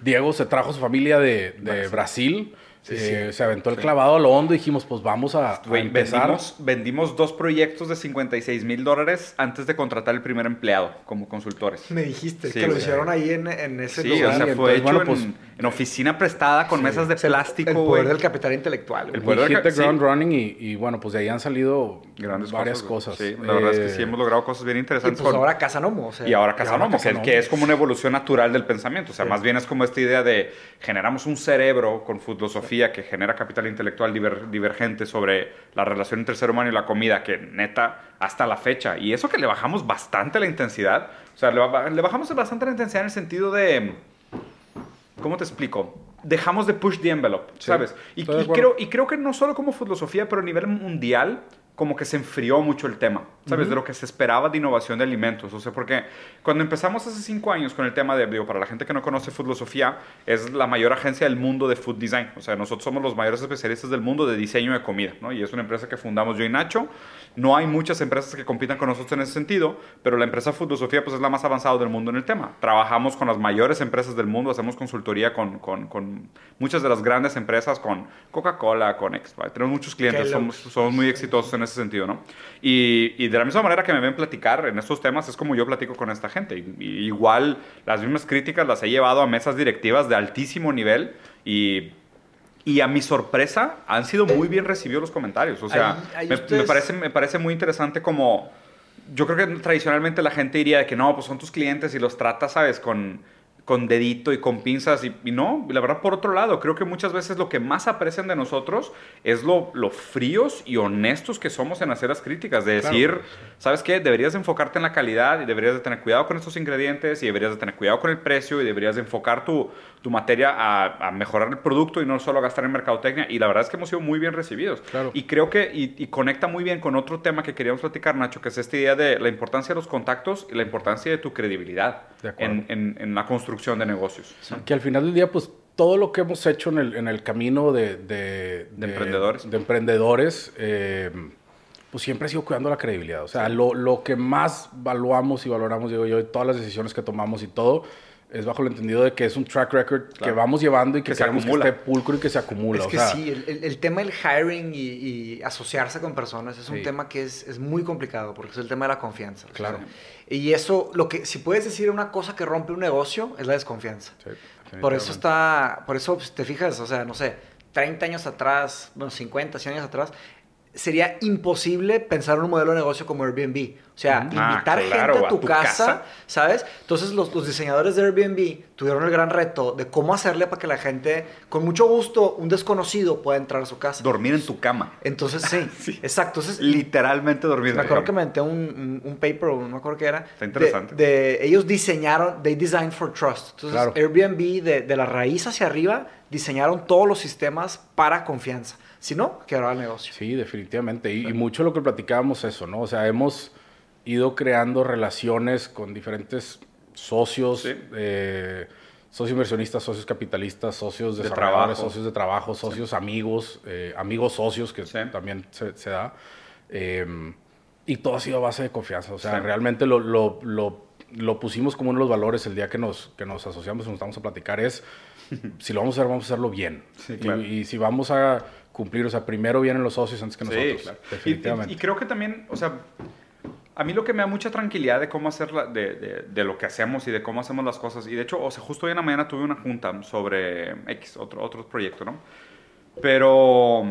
Diego se trajo su familia de, de Brasil. Eh, se aventó el clavado a lo hondo y dijimos, pues vamos a, a Güey, empezar. vendimos, vendimos dos proyectos de 56 mil dólares antes de contratar el primer empleado como consultores. Me dijiste Sí, que lo hicieron ahí en, en ese Sí, lugar. o sea, y fue entonces, hecho bueno, en, pues, en oficina prestada con mesas de plástico, El poder del capital intelectual. El poder del ground sí. running y, y, bueno, pues de ahí han salido Grandes varias cosas. cosas. la verdad es que Eh, sí hemos logrado cosas bien Y interesantes. pues con- ahora Casanomo. O sea, Y ahora Casanomo, que, que es como una evolución natural del pensamiento. O sea, más bien es como esta idea de generamos un cerebro con filosofía que genera capital intelectual diver- divergente sobre la relación entre el ser humano y la comida, que neta, hasta la fecha. Y eso que le bajamos bastante la intensidad. O sea, le, ba- le bajamos bastante la intensidad en el sentido de... ¿Cómo te explico? Dejamos de push the envelope, Sí, ¿sabes? Y, y creo, y creo que no solo como filosofía, pero a nivel mundial, como que se enfrió mucho el tema, ¿sabes? De lo que se esperaba de innovación de alimentos. O sea, porque cuando empezamos hace cinco años con el tema de, digo, para la gente que no conoce filosofía, es la mayor agencia del mundo de food design. O sea, nosotros somos los mayores especialistas del mundo de diseño de comida, ¿no? Y es una empresa que fundamos yo y Nacho. No hay muchas empresas que compitan con nosotros en ese sentido, pero la empresa Filosofía pues es la más avanzada del mundo en el tema. Trabajamos con las mayores empresas del mundo, hacemos consultoría con, con, con muchas de las grandes empresas, con Coca-Cola, con Expo. Tenemos muchos clientes, somos, somos muy exitosos en ese sentido, ¿no? Y, y de la misma manera que me ven platicar en estos temas, es como yo platico con esta gente. Y, y igual las mismas críticas las he llevado a mesas directivas de altísimo nivel y... Y a mi sorpresa, han sido muy bien recibidos los comentarios. O sea, Ahí- ahí me, ustedes- me parece, me parece muy interesante como... Yo creo que tradicionalmente la gente diría de que no, pues son tus clientes y los tratas, ¿sabes? Con, con dedito y con pinzas. Y, y no, la verdad, por otro lado, creo que muchas veces lo que más aprecian de nosotros es lo, lo fríos y honestos que somos en hacer las críticas. De Claro. decir, ¿sabes qué? Deberías de enfocarte en la calidad y deberías de tener cuidado con estos ingredientes y deberías de tener cuidado con el precio y deberías de enfocar tu, tu materia a, a mejorar el producto y no solo a gastar en mercadotecnia. Y la verdad es que hemos sido muy bien recibidos. Claro. Y creo que y, y conecta muy bien con otro tema que queríamos platicar, Nacho, que es esta idea de la importancia de los contactos y la importancia de tu credibilidad De en, en- en la construcción de negocios. Que al final del día, pues todo lo que hemos hecho en el, en el camino de, de, De emprendedores. de emprendedores, eh, pues siempre ha sido cuidando la credibilidad. O sea, lo, lo que más valuamos y valoramos, digo yo, de todas las decisiones que tomamos y todo, es bajo el entendido de que es un track record que vamos llevando y que, Que se queremos que acumula. esté pulcro y que se acumula. Es o que sea, sí, el, el- el tema del hiring y, y asociarse con personas es un Sí. tema que es, es muy complicado porque es el tema de la confianza. o sea, Claro. y eso, lo que, si puedes decir una cosa que rompe un negocio, es la desconfianza. sí, Por eso está, por eso pues, te fijas, o sea, no sé, 30 años atrás, bueno, 50, 100 años atrás, sería imposible pensar en un modelo de negocio como Airbnb. O sea, Ah, invitar claro, gente a a tu, casa, casa. ¿sabes? Entonces los, los diseñadores de Airbnb tuvieron el gran reto de cómo hacerle para que la gente, con mucho gusto, un desconocido pueda entrar a su casa. Dormir en tu cama. Entonces, sí, Sí. exacto. Entonces, Literalmente dormir en me tu acuerdo que cama. me aventé un, un, un paper, no me acuerdo qué era. Está interesante. De, de- ellos diseñaron, they designed for trust. Entonces, Claro. Airbnb, de, de la raíz hacia arriba, diseñaron todos los sistemas para confianza. Si no, quebraba el negocio. Sí, definitivamente. Y, y mucho lo que platicábamos eso, ¿no? O sea, hemos ido creando relaciones con diferentes socios, Sí. eh, socios inversionistas, socios capitalistas, socios De desarrolladores, trabajo. socios de trabajo, socios amigos, eh, amigos socios, que también se, se da. Eh, y todo ha sido a base de confianza. O sea, realmente lo, lo, lo, lo pusimos como uno de los valores el día que nos, que nos asociamos y nos estamos a platicar es, si lo vamos a hacer, vamos a hacerlo bien. Sí, Y- claro. y, si vamos a cumplir, o sea, primero vienen los socios antes que nosotros. Sí, claro. Y- Definitivamente. Y, y creo que también, o sea, a mí lo que me da mucha tranquilidad de cómo hacer, la- de, de- de lo que hacemos y de cómo hacemos las cosas, y de hecho, o sea, justo hoy en la mañana tuve una junta sobre X, otro, otro proyecto, ¿no? Pero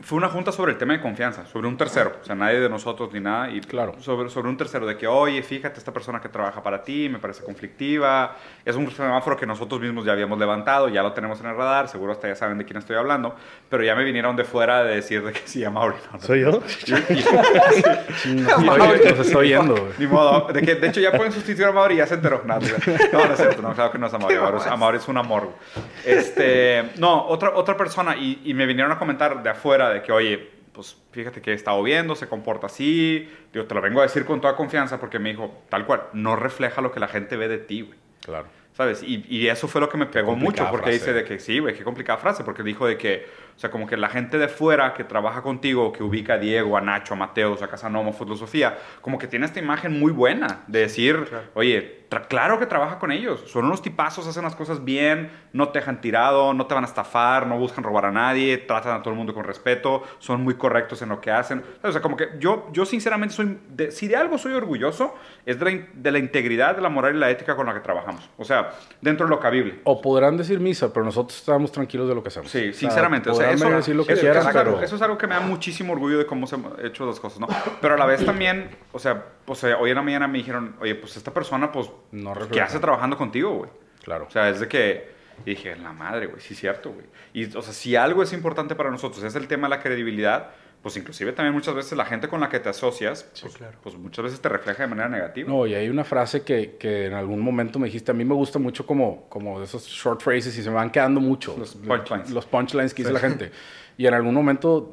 fue una junta sobre el tema de confianza, sobre un tercero, o sea, nadie de nosotros ni nada, y Claro. sobre, sobre un tercero, de que, oye, fíjate, esta persona que trabaja para ti me parece conflictiva, es un semáforo que nosotros mismos ya habíamos levantado, ya lo tenemos en el radar, seguro hasta ya saben de quién estoy hablando, pero ya me vinieron de fuera de decir de que sí, a Mauri. No, no. ¿Soy yo? Los estoy yendo. Ni modo, de, que, de hecho ya pueden sustituir a Mauri, ya se enteró. No, no, no es cierto, no, claro que no es a Mauri, es, Amauri es un amor. Este, no, otra, otra persona, y, y me vinieron a comentar de afuera de que, oye, pues fíjate que he estado viendo, se comporta así, digo, te lo vengo a decir con toda confianza porque me dijo, tal cual, no refleja lo que la gente ve de ti, güey. Claro. ¿Sabes? Y, y eso fue lo que me pegó mucho, porque frase. dice de que sí, güey, qué complicada frase, porque dijo de que, o sea, como que la gente de fuera que trabaja contigo, que ubica a Diego, a Nacho, a Mateos, a Casanova, Fútbol Sofía, como que tiene esta imagen muy buena de decir, oye, tra- claro que trabaja con ellos, son unos tipazos, hacen las cosas bien, no te dejan tirado, no te van a estafar, no buscan robar a nadie, tratan a todo el mundo con respeto, son muy correctos en lo que hacen. O sea, como que yo, yo sinceramente soy, de- si de algo soy orgulloso, es de la, in- de la integridad, de la moral y la ética con la que trabajamos. O sea, dentro de lo cabible. O podrán decir misa, pero nosotros estamos tranquilos de lo que hacemos. Sí, sinceramente. O sea, eso, decir lo que eso- quieran, eso es algo- pero... eso es algo que me da muchísimo orgullo de cómo se han hecho las cosas, ¿no? Pero a la vez también, o sea, o sea, hoy en la mañana me dijeron, oye, pues esta persona, pues, No pues, ¿qué hace trabajando contigo, güey? Claro. O sea, es de que y dije, la madre, güey, sí es cierto, güey. Y, o sea, si algo es importante para nosotros es el tema de la credibilidad, pues inclusive también muchas veces la gente con la que te asocias, pues, pues muchas veces te refleja de manera negativa. No, y hay una frase que, que en algún momento me dijiste, a mí me gusta mucho como, como de esos short phrases y se me van quedando mucho. Los punchlines. Los punchlines que dice la gente. Y en algún momento,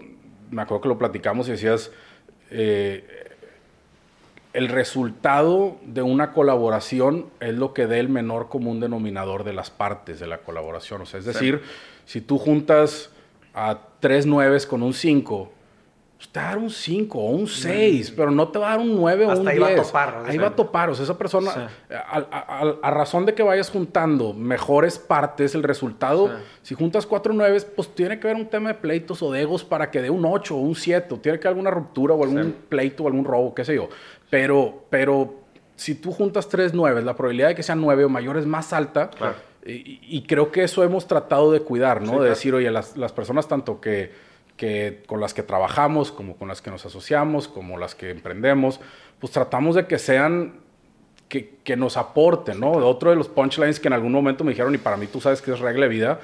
me acuerdo que lo platicamos y decías, eh, el resultado de una colaboración es lo que dé el menor común denominador de las partes de la colaboración. O sea, es decir, si tú juntas a tres nueves con un 5, pues te va a dar un 5 o un 6, pero no te va a dar un 9 o Hasta un ahí va a 10. topar. Ahí va a topar. O sea, esa persona, Sí. a, a- a- a razón de que vayas juntando mejores partes, el resultado, si juntas cuatro nueves, pues tiene que haber un tema de pleitos o de egos para que dé un 8 o un 7, o tiene que haber alguna ruptura o algún Sí. pleito o algún robo, qué sé yo. Pero, pero si tú juntas tres nueves, la probabilidad de que sean nueve o mayor es más alta. Claro. Y, y creo que eso hemos tratado de cuidar, ¿no? Sí, de claro. decir, oye, las, las personas tanto que, que con las que trabajamos, como con las que nos asociamos, como las que emprendemos, pues tratamos de que sean, que, que nos aporten, ¿no? Otro de los punchlines que en algún momento me dijeron, y para mí tú sabes que es regla de vida,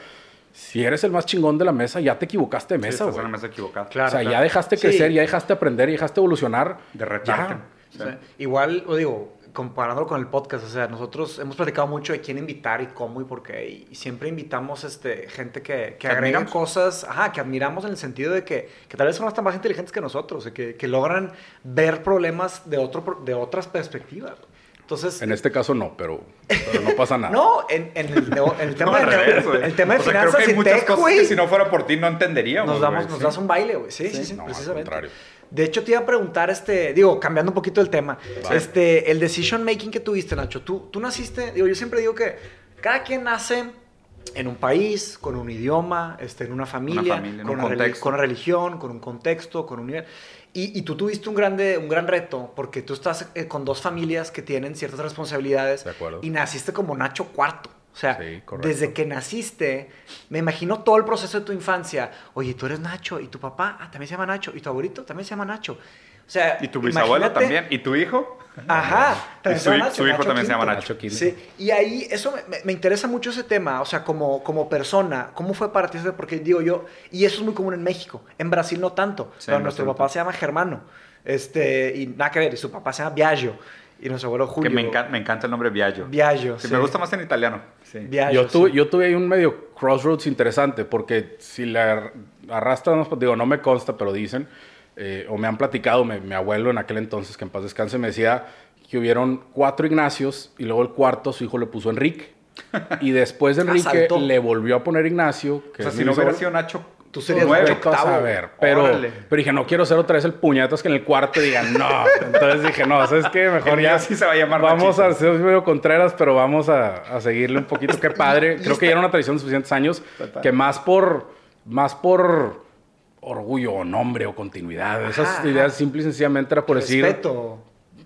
si eres el más chingón de la mesa, ya te equivocaste de Sí, mesa, estás en güey. una mesa equivocada. Claro. o sea, ya dejaste Sí. crecer, ya dejaste aprender, ya dejaste evolucionar. De retarte. Ya. Sí. O sea, igual, o digo, comparándolo con el podcast, o sea, nosotros hemos platicado mucho de quién invitar y cómo y por qué, y siempre invitamos este, gente que, que agregan cosas, ajá, que admiramos en el sentido de que, que tal vez son hasta más inteligentes que nosotros, y que, que logran ver problemas de, otro, de otras perspectivas. Entonces, En este caso no, pero, pero no pasa nada. no, en, en el, de- en el tema No, al de, revés, güey. el tema de O sea, finanzas creo que hay muchas tech, cosas güey, que si no fuera por ti no entenderíamos. nos, damos, güey, nos sí. das un baile, güey. Sí, sí, sí, no, al precisamente. contrario. De hecho, te iba a preguntar, este, digo, cambiando un poquito el tema, este, el decision making que tuviste, Nacho. Tú, tú naciste, digo, yo siempre digo que cada quien nace en un país, con un idioma, este, en una familia, familia, en con, un una con una religión, con un contexto, con un nivel. Y, y tú tuviste un, grande, un gran reto porque tú estás eh, con dos familias que tienen ciertas responsabilidades De y naciste como Nacho cuarto. O sea, Sí, desde que naciste, me imagino todo el proceso de tu infancia. Oye, tú eres Nacho y tu papá ah, también se llama Nacho y tu abuelito también se llama Nacho. O sea, Y tu bisabuelo también. ¿Y tu hijo? Ajá. Y su, su hijo Nacho también se llama Quinto. Nacho. Quinto. Sí, y ahí eso me, me- interesa mucho ese tema, o sea, como, como persona, ¿cómo fue para ti? Porque digo yo, y eso es muy común en México, en Brasil no tanto, Sí, pero nuestro papá se llama Germano, este, y nada que ver, y su papá se llama Biagio, y nuestro abuelo Julio. Que me, encanta, me encanta el nombre Viaggio. Biagio, Sí, sí. Me gusta más en italiano. Sí. Biagio, Yo tuve, sí. yo tuve ahí un medio crossroads interesante, porque si la arrastran, digo, no me consta, pero dicen, eh, o me han platicado, me- mi abuelo en aquel entonces, que en paz descanse, me decía que hubieron cuatro Ignacios y luego el cuarto su hijo le puso Enrique. Y después de Enrique le volvió a poner Ignacio. Que O sea, si no hubiera sido Nacho, Tú serías nueve. A saber, pero, Órale. pero dije, no quiero ser otra vez el puñetas que en el cuarto digan no. Entonces dije, no, ¿sabes qué? Mejor ya. sí se va a llamar Vamos Nachito. a ser medio Contreras, pero vamos a, a seguirle un poquito. Qué padre. Creo que ya era una tradición de suficientes años Total. que más por, más por orgullo o nombre o continuidad. Esas Ajá, ideas ajá. simple y sencillamente era por decir, Respeto.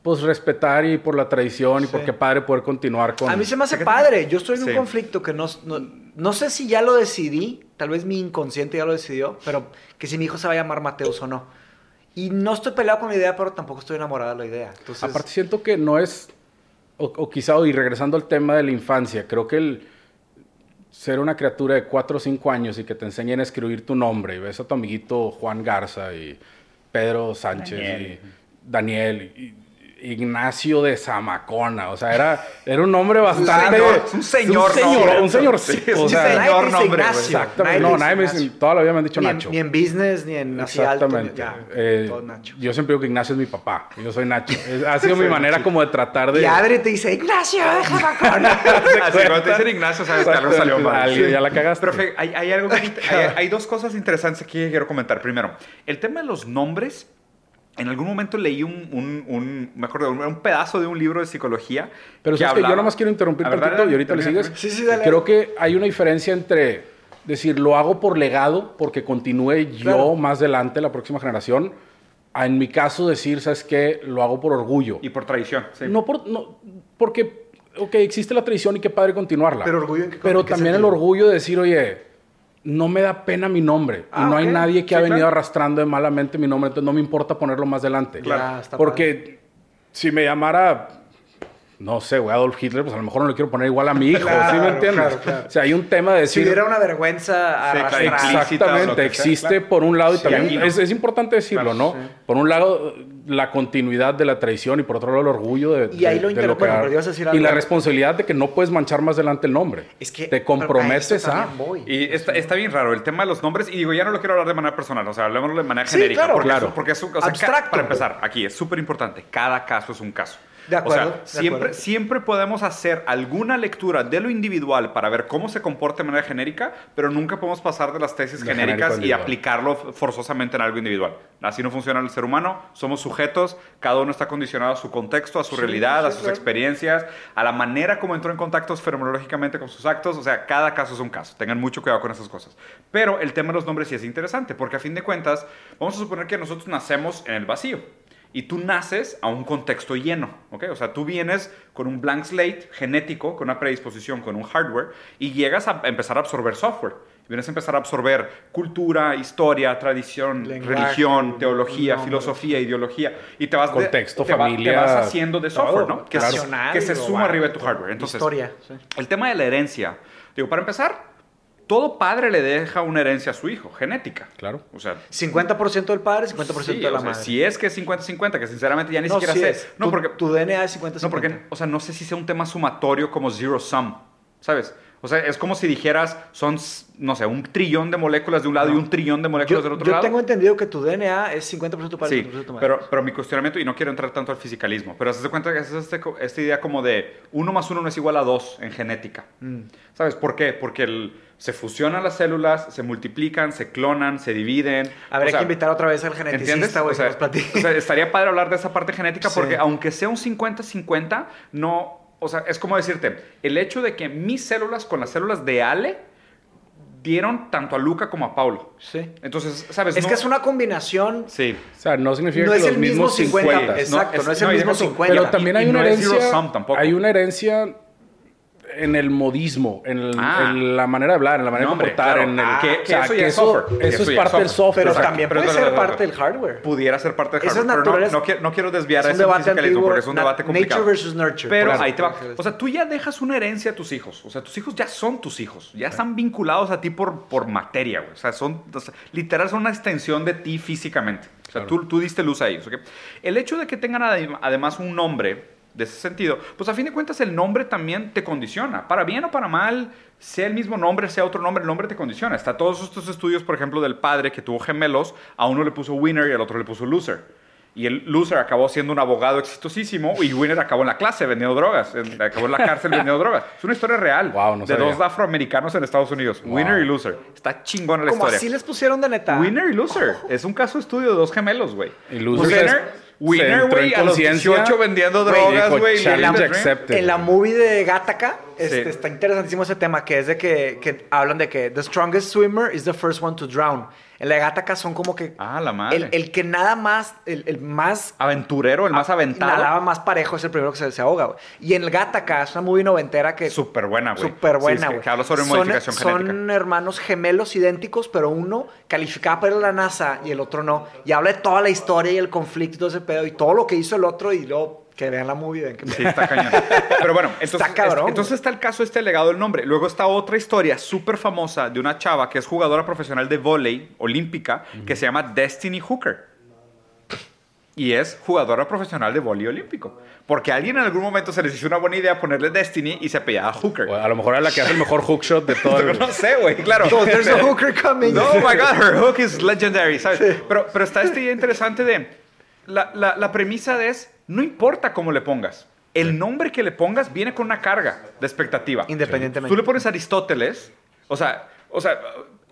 pues respetar y por la tradición y Sí. por qué padre poder continuar con... A mí se me hace padre. Yo estoy en un conflicto que no, no, no sé si ya lo decidí, tal vez mi inconsciente ya lo decidió, pero que si mi hijo se va a llamar Mateus o no. Y no estoy peleado con la idea, pero tampoco estoy enamorado de la idea. Entonces, Aparte siento que no es, o, o quizá, y regresando al tema de la infancia, creo que el ser una criatura de 4 o 5 años y que te enseñen a escribir tu nombre y ves a tu amiguito Juan Garza y Pedro Sánchez Daniel. y Daniel y Ignacio de Zamacona, o sea, era, era un nombre bastante... señor, un señor un señor, nombre. un señor, Sí, sí, o un sea, señor nombre. Ignacio. Exactamente. Nadie No, nadie me dice, Ignacio. toda la vida me han dicho ni, en, Nacho. ni en business, ni en así alto. ni- Exactamente. ya, Eh, todo Nacho. yo siempre digo que Ignacio es mi papá. Yo soy Nacho. Es- ha sido mi manera como de tratar de... Y Adri te dice, Ignacio, déjame con... Así, cuando te dicen Ignacio, sabes que algo salió mal. Alguien ya la cagaste. Pero fe, hay, hay algo que- hay, hay dos cosas interesantes aquí que quiero comentar. Primero, el tema de los nombres. En algún momento leí un, un, un me acuerdo, un, pedazo de un libro de psicología. Pero sabes que yo hablaba- nada más quiero interrumpir tantito dale, y ahorita le sigues. Sí, sí, dale. Creo que hay una diferencia entre decir lo hago por legado, porque continúe yo Claro. más adelante, la próxima generación, a en mi caso decir, ¿sabes qué? Lo hago por orgullo. Y por tradición. sí. No, por, no porque, ok, existe la tradición y qué padre continuarla. Pero orgullo en qué- Pero también el orgullo de decir, oye, no me da pena mi nombre. Ah, y no hay nadie que Sí, ha venido claro. arrastrando de malamente mi nombre, entonces no me importa ponerlo más adelante. Claro. Porque si me llamara, no sé, güey, Adolf Hitler, pues a lo mejor no le quiero poner igual a mi hijo, Claro, ¿sí me entiendes? claro, claro. O sea, hay un tema de Si decir... hubiera una vergüenza Exactamente, existe claro. por un lado y Sí, también no. es, es importante decirlo, Claro, ¿no? sí. Por un lado, la continuidad de la tradición y por otro lado, el orgullo de, Y ahí de- lo de que bueno, pero Y la responsabilidad de que no puedes manchar más adelante el nombre. Es que te comprometes a... voy. Y está, está bien raro el tema de los nombres. Y digo, ya no lo quiero hablar de manera personal, o sea, hablemoslo de manera Sí, genérica. claro. porque, Claro. Es, porque es un, o sea, ca- Abstracto. Para empezar, aquí es súper importante. Cada caso es un caso. De acuerdo, O sea, de siempre, acuerdo. siempre podemos hacer alguna lectura de lo individual para ver cómo se comporta de manera genérica, pero nunca podemos pasar de las tesis De genéricas y individual. aplicarlo forzosamente en algo individual. Así no funciona el ser humano. Somos sujetos, cada uno está condicionado a su contexto, a su Sí, realidad, sí, a sus claro. experiencias, a la manera como entró en contacto fenomenológicamente con sus actos. O sea, cada caso es un caso. Tengan mucho cuidado con esas cosas. Pero el tema de los nombres sí es interesante, porque a fin de cuentas, vamos a suponer que nosotros nacemos en el vacío. Y tú naces a un contexto lleno, ¿ok? O sea, tú vienes con un blank slate genético, con una predisposición, con un hardware, y llegas a empezar a absorber software. Vienes a empezar a absorber cultura, historia, tradición, Lenguaje, religión, teología, nombre. filosofía, ideología, y te vas... de- Contexto, te va- familia, te vas haciendo de software, todo, ¿no? Que, claro. que se suma arriba de tu hardware. Entonces, Historia. sí. el tema de la herencia. Digo, para empezar, todo padre le deja una herencia a su hijo, genética. Claro. O sea, 50% del padre, 50% sí, de la o sea, madre. si es que es 50-50, que sinceramente ya ni no, siquiera sí sé. es. No, Tu- porque, tu DNA es 50-50. no, porque, o sea, no sé si sea un tema sumatorio como zero sum, ¿sabes? O sea, es como si dijeras, son, no sé, un trillón de moléculas de un lado y un trillón de moléculas yo, del otro yo lado. tengo entendido que tu DNA es 50% tu padre, Sí, 50% tu madre. pero, pero mi cuestionamiento, y no quiero entrar tanto al fisicalismo, pero da cuenta que es este esta idea como de uno más uno no es igual a dos en genética. Mm. ¿Sabes por qué? Porque el- se fusionan las células, se multiplican, se clonan, se dividen. Habría O sea, que invitar otra vez al ¿Entiendes? geneticista, güey, O sea, que nos platique. o sea, estaría padre hablar de esa parte genética Sí. porque aunque sea un 50-50, no... O sea, es como decirte, el hecho de que mis células con las células de Ale dieron tanto a Luca como a Paulo. Sí. Entonces, ¿sabes? Es No- que es una combinación... Sí. O sea, no significa No que es los el mismo mismos 50, 50. exacto, no es el mismo deja tú, 50. Pero también hay y una no es zero herencia. sum tampoco. Hay una herencia en el modismo, en, el- Ah. en la manera de hablar, en la manera No, hombre, de comportar, claro. en el, Ah, que- o que sea, eso que software, Eso eso es parte del software. Pero también puede ser parte del hardware. pudiera ser parte del hardware, pero no, quiero, no quiero desviar a ese antiguo, porque es un debate complicado. nature versus nurture. Pero Claro. ahí te va. O sea, tú ya dejas una herencia a tus hijos. O sea, tus hijos ya son tus hijos. Ya están vinculados a ti por, por materia, güey. O sea, son, o sea, literal, son una extensión de ti físicamente. O sea, tú, tú diste luz a ellos. El hecho de que tengan adem- además un nombre de ese sentido, pues a fin de cuentas el nombre también te condiciona. Para bien o para mal, sea el mismo nombre, sea otro nombre, el nombre te condiciona. Está todos estos estudios, por ejemplo, del padre que tuvo gemelos, a uno le puso winner y al otro le puso loser. Y el loser acabó siendo un abogado exitosísimo y Winner acabó en la clase vendiendo drogas, en- acabó en la cárcel vendiendo drogas. Es una historia real Wow, no de sabía. dos afroamericanos en Estados Unidos, Wow. Winner y Loser. Está chingona la Como historia. así les pusieron de neta. Winner y Loser. Es un caso de estudio de dos gemelos, güey. Y Loser Winner, se- Winner, güey, a los conciencia, 18 vendiendo drogas, güey. "Challenge living the dream". accepted". En la movie de Gattaca, este, Sí. está interesantísimo ese tema, que es de que, que hablan de que the strongest swimmer is the first one to drown. En la Gattaca son como que Ah, la madre. el, el que nada más, el, el más Aventurero, el más aventado. nadaba más parejo es el primero que se, se ahoga, güey. Y en el Gattaca es una movie noventera que Súper buena, güey. Súper buena, güey. que habla sobre son, modificación son genética. hermanos gemelos idénticos, pero uno calificaba para la NASA y el otro no. Y habla de toda la historia y el conflicto y todo ese pedo y todo lo que hizo el otro y luego que vean la movie. ven que- Sí, está cañón. Pero bueno, entonces Está cabrón, es- entonces está el caso este legado del nombre. Luego está otra historia súper famosa de una chava que es jugadora profesional de vóley olímpica que se llama Destiny Hooker. Y es jugadora profesional de vóley olímpico. Porque a alguien en algún momento se les hizo una buena idea ponerle Destiny y se apellidaba Hooker. A lo mejor era la que hace el mejor hookshot de todo el... No sé, güey, claro. So, there's a hooker coming. No, oh my God, her hook is legendary, ¿sabes? Pero, pero está esta idea interesante de... La, la, la premisa de es, no importa cómo le pongas. El nombre que le pongas viene con una carga de expectativa. Independientemente. Tú le pones Aristóteles, o sea, o sea,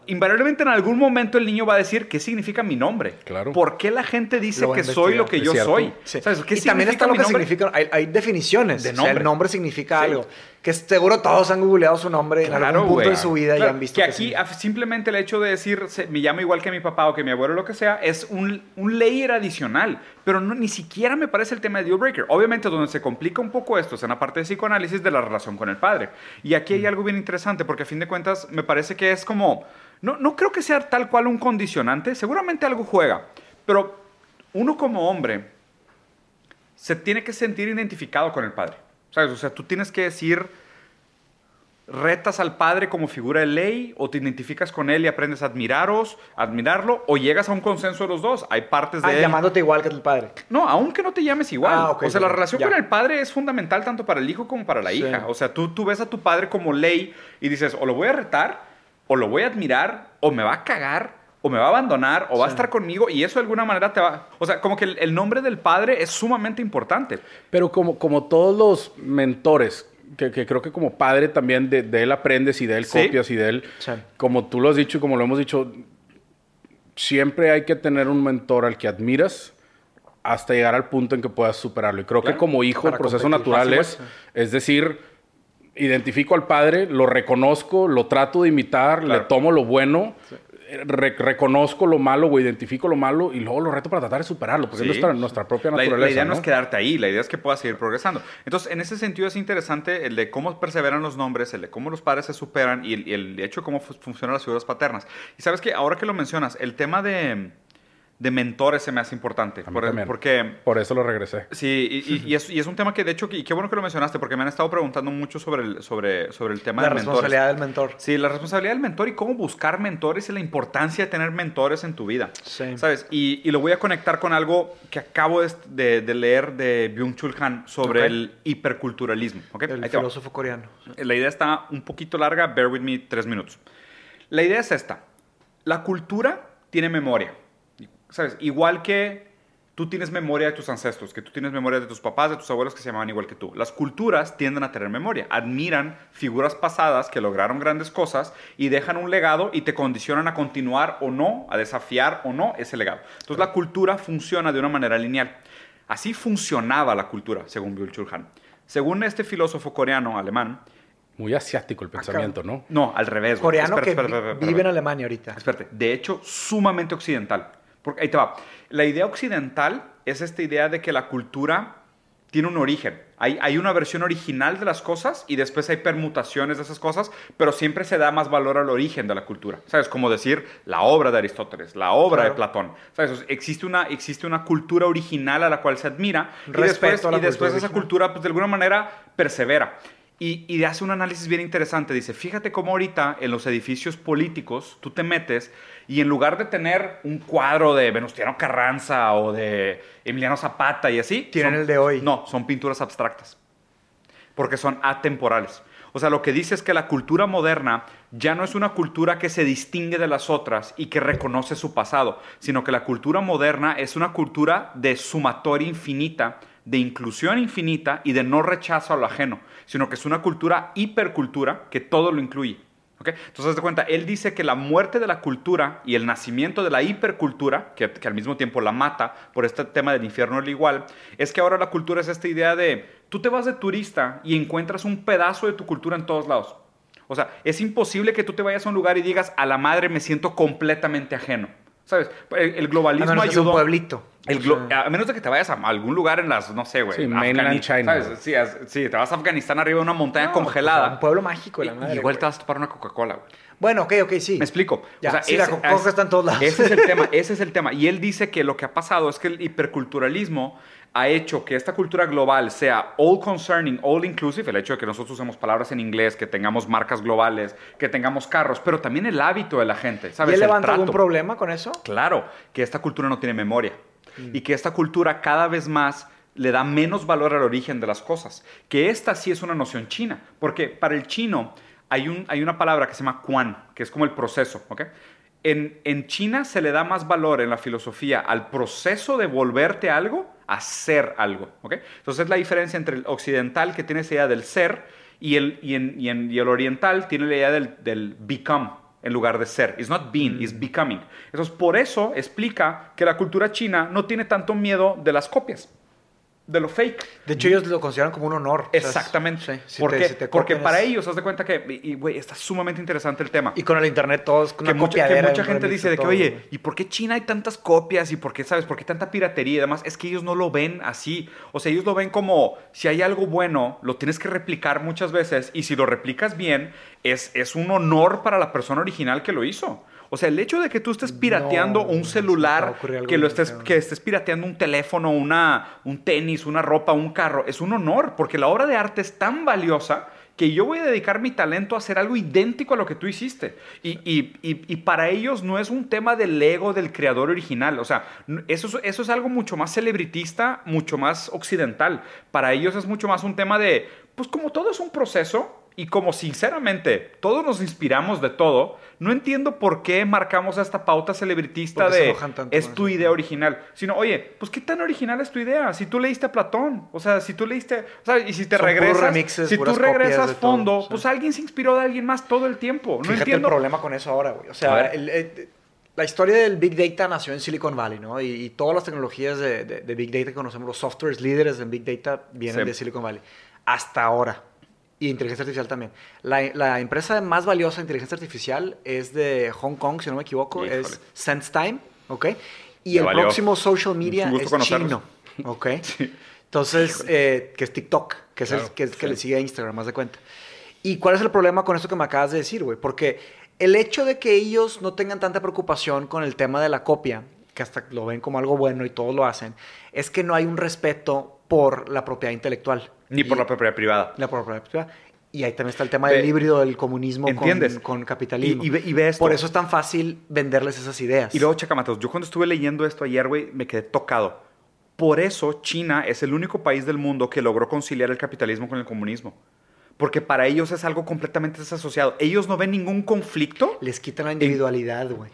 invariablemente en algún momento el niño va a decir, ¿qué significa mi nombre? Claro. ¿Por qué la gente dice que soy lo que yo soy? Sí. ¿Sabes? ¿Qué y también está significa lo que nombre? significa, hay, hay definiciones. De O sea, el nombre. nombre significa Sí. algo. Que seguro todos han googleado su nombre en algún punto de su vida y Claro, han visto que que aquí sí. simplemente el hecho de decir se- me llamo igual que mi papá o que mi abuelo o lo que sea es un, un layer adicional pero no, ni siquiera me parece el tema de deal breaker obviamente donde se complica un poco esto es en la parte de psicoanálisis de la relación con el padre y aquí hay algo bien interesante porque a fin de cuentas me parece que es como no, no creo que sea tal cual un condicionante seguramente algo juega pero uno como hombre se tiene que sentir identificado con el padre. ¿Sabes? O sea, tú tienes que decir, retas al padre como figura de ley, o te identificas con él y aprendes a admiraros, admirarlo, o llegas a un consenso de los dos. Hay partes de Ah, él. llamándote igual que tu padre. No, aunque no te llames igual. Ah, o sea, la relación con el padre es fundamental tanto para el hijo como para la Sí. hija. O sea, tú, tú ves a tu padre como ley y dices, o lo voy a retar, o lo voy a admirar, o me va a cagar, o me va a abandonar, o va a Sí. estar conmigo, y eso de alguna manera te va... O sea, como que el, el nombre del padre es sumamente importante. Pero como, como todos los mentores, que, que creo que como padre también de, de él aprendes y de él Sí. copias y de él, Sí. como tú lo has dicho y como lo hemos dicho, siempre hay que tener un mentor al que admiras hasta llegar al punto en que puedas superarlo. Y creo Claro, que como hijo el proceso competir. natural es, es decir, identifico al padre, lo reconozco, lo trato de imitar, Claro. le tomo lo bueno. Re- reconozco lo malo o identifico lo malo y luego lo reto para tratar de superarlo, porque Sí. es nuestra, nuestra propia naturaleza. La, idea no, ¿no? es quedarte ahí, la idea es que puedas seguir progresando. Entonces, en ese sentido es interesante el de cómo perseveran los nombres, el de cómo los padres se superan y el, y el hecho de cómo fu- funcionan las figuras paternas. Y sabes que ahora que lo mencionas, el tema de, de mentores se me hace importante. A mí por- porque Por eso lo regresé. Sí, y, y- y es, y es un tema que de hecho, y qué bueno que lo mencionaste, porque me han estado preguntando mucho sobre el, sobre, sobre el tema La de mentores. responsabilidad del mentor. Sí, la responsabilidad del mentor y cómo buscar mentores y la importancia de tener mentores en tu vida. Sí. ¿Sabes? Y, y lo voy a conectar con algo que acabo de, de- de leer de Byung-Chul Han sobre Ok. el hiperculturalismo. ¿ok? El filósofo coreano. La idea está un poquito larga, bear with me tres minutos. La idea es esta. La cultura tiene memoria. ¿Sabes? Igual que tú tienes memoria de tus ancestros, que tú tienes memoria de tus papás, de tus abuelos que se llamaban igual que tú. Las culturas tienden a tener memoria. Admiran figuras pasadas que lograron grandes cosas y dejan un legado y te condicionan a continuar o no, a desafiar o no ese legado. Entonces la cultura funciona de una manera lineal. Así funcionaba la cultura, según Byung-Chul Han. Según este filósofo coreano, alemán, Muy asiático el pensamiento, ¿no? no, al revés. Coreano Espérate, que espérate, vi- espérate, espérate. vive en Alemania ahorita. Espérate, de hecho, sumamente occidental. Porque ahí te va. La idea occidental es esta idea de que la cultura tiene un origen. Hay, hay una versión original de las cosas y después hay permutaciones de esas cosas, pero siempre se da más valor al origen de la cultura. ¿Sabes? Como decir la obra de Aristóteles, la obra Claro. de Platón. ¿Sabes? O sea, existe, una, existe una cultura original a la cual se admira y después, a la y después esa cultura, pues de alguna manera, persevera. Y, y hace un análisis bien interesante. Dice, fíjate cómo ahorita en los edificios políticos tú te metes y en lugar de tener un cuadro de Venustiano Carranza o de Emiliano Zapata y así... Tienen son- el de hoy. No, son pinturas abstractas. Porque son atemporales. O sea, lo que dice es que la cultura moderna ya no es una cultura que se distingue de las otras y que reconoce su pasado, sino que la cultura moderna es una cultura de sumatoria infinita, de inclusión infinita y de no rechazo a lo ajeno, sino que es una cultura hipercultura que todo lo incluye. ¿ok? Entonces, de cuenta, él dice que la muerte de la cultura y el nacimiento de la hipercultura, que, que al mismo tiempo la mata por este tema del infierno del igual, es que ahora la cultura es esta idea de tú te vas de turista y encuentras un pedazo de tu cultura en todos lados. O sea, es imposible que tú te vayas a un lugar y digas, a la madre me siento completamente ajeno. ¿Sabes? El, el globalismo A menos ayudó. un pueblito. El glo- a menos de que te vayas a algún lugar en las, no sé, güey. Sí, mainland China, ¿sabes? Sí, as- sí, te vas a Afganistán arriba de una montaña No, congelada. Un pueblo mágico, la madre. y igual güey. te vas a topar una Coca-Cola, güey. Bueno, ok, ok, sí. Me explico. Ya, sí, la Coca-Cola está en todos lados. Ese es el tema, ese es el tema. Y él dice que lo que ha pasado es que el hiperculturalismo ha hecho que esta cultura global sea all concerning, all inclusive, el hecho de que nosotros usemos palabras en inglés, que tengamos marcas globales, que tengamos carros, pero también el hábito de la gente, ¿Y ¿sabes? él El levanta algún problema con eso? Claro, que esta cultura no tiene memoria y que esta cultura cada vez más le da menos valor al origen de las cosas. Que esta sí es una noción china, porque para el chino hay, un, hay una palabra que se llama quan, que es como el proceso, ¿ok? En, en China se le da más valor en la filosofía al proceso de volverte algo a ser algo, ¿ok? Entonces es la diferencia entre el occidental que tiene esa idea del ser y el, y en- y en- y el oriental tiene la idea del, del become en lugar de ser. It's not being, it's becoming. Entonces, por eso explica que la cultura china no tiene tanto miedo de las copias, de lo fake. De hecho, ellos lo consideran como un honor. Exactamente. sí, si ¿Por te- qué? si te Porque para es- ellos, haz de cuenta que, y güey, está sumamente interesante el tema. Y con el internet todos con que mucha, que mucha gente dice de que, todo, oye. ¿y por qué China hay tantas copias? ¿Y por qué, sabes, por qué tanta piratería y demás? Es que ellos no lo ven así. O sea, ellos lo ven como, si hay algo bueno, lo tienes que replicar muchas veces y si lo replicas bien, es, es un honor para la persona original que lo hizo. O sea, el hecho de que tú estés pirateando No, un celular, que lo estés, que estés pirateando un teléfono, una, un tenis, una ropa, un carro, es un honor, porque la obra de arte es tan valiosa que yo voy a dedicar mi talento a hacer algo idéntico a lo que tú hiciste. Y, y- y- y para ellos no es un tema del ego del creador original. O sea, eso es, eso es algo mucho más celebritista, mucho más occidental. Para ellos es mucho más un tema de, pues como todo es un proceso, y como sinceramente todos nos inspiramos de todo, no entiendo por qué marcamos esta pauta celebritista ¿Por qué se de es tu idea original. Sino, oye, pues qué tan original es tu idea. Si tú leíste a Platón, o sea, si tú leíste, o sea, y si te Son regresas, remixes, si tú regresas de todo, fondo, sí. pues alguien se inspiró de alguien más todo el tiempo. No Fíjate entiendo. el problema con eso ahora, güey. O A sea, ver. el- el- la historia del Big Data nació en Silicon Valley, ¿no? Y, y todas las tecnologías de, de- de Big Data que conocemos, los softwares líderes en Big Data vienen Sí. de Silicon Valley. Hasta ahora. Y inteligencia artificial también. La, la empresa más valiosa de inteligencia artificial es de Hong Kong, si no me equivoco, Híjole. es SenseTime, ¿ok? Y el valió. próximo social media es conocerlos. chino, ¿ok? Entonces, eh, que es TikTok, que es el que, es- que sí. le sigue a Instagram, más de cuenta. ¿Y cuál es el problema con esto que me acabas de decir, güey? Porque el hecho de que ellos no tengan tanta preocupación con el tema de la copia, que hasta lo ven como algo bueno y todos lo hacen, es que no hay un respeto por la propiedad intelectual. Ni por Y- la propiedad privada. la propiedad privada. Y ahí también está el tema Ve- del híbrido del comunismo con- ¿Entiendes? Con, capitalismo. Y- y ve- y ve esto. Por eso es tan fácil venderles esas ideas. Y luego, checa, Matos, yo cuando estuve leyendo esto ayer, güey, me quedé tocado. Por eso China es el único país del mundo que logró conciliar el capitalismo con el comunismo. Porque para ellos es algo completamente desasociado. Ellos no ven ningún conflicto. Les quitan la individualidad, güey.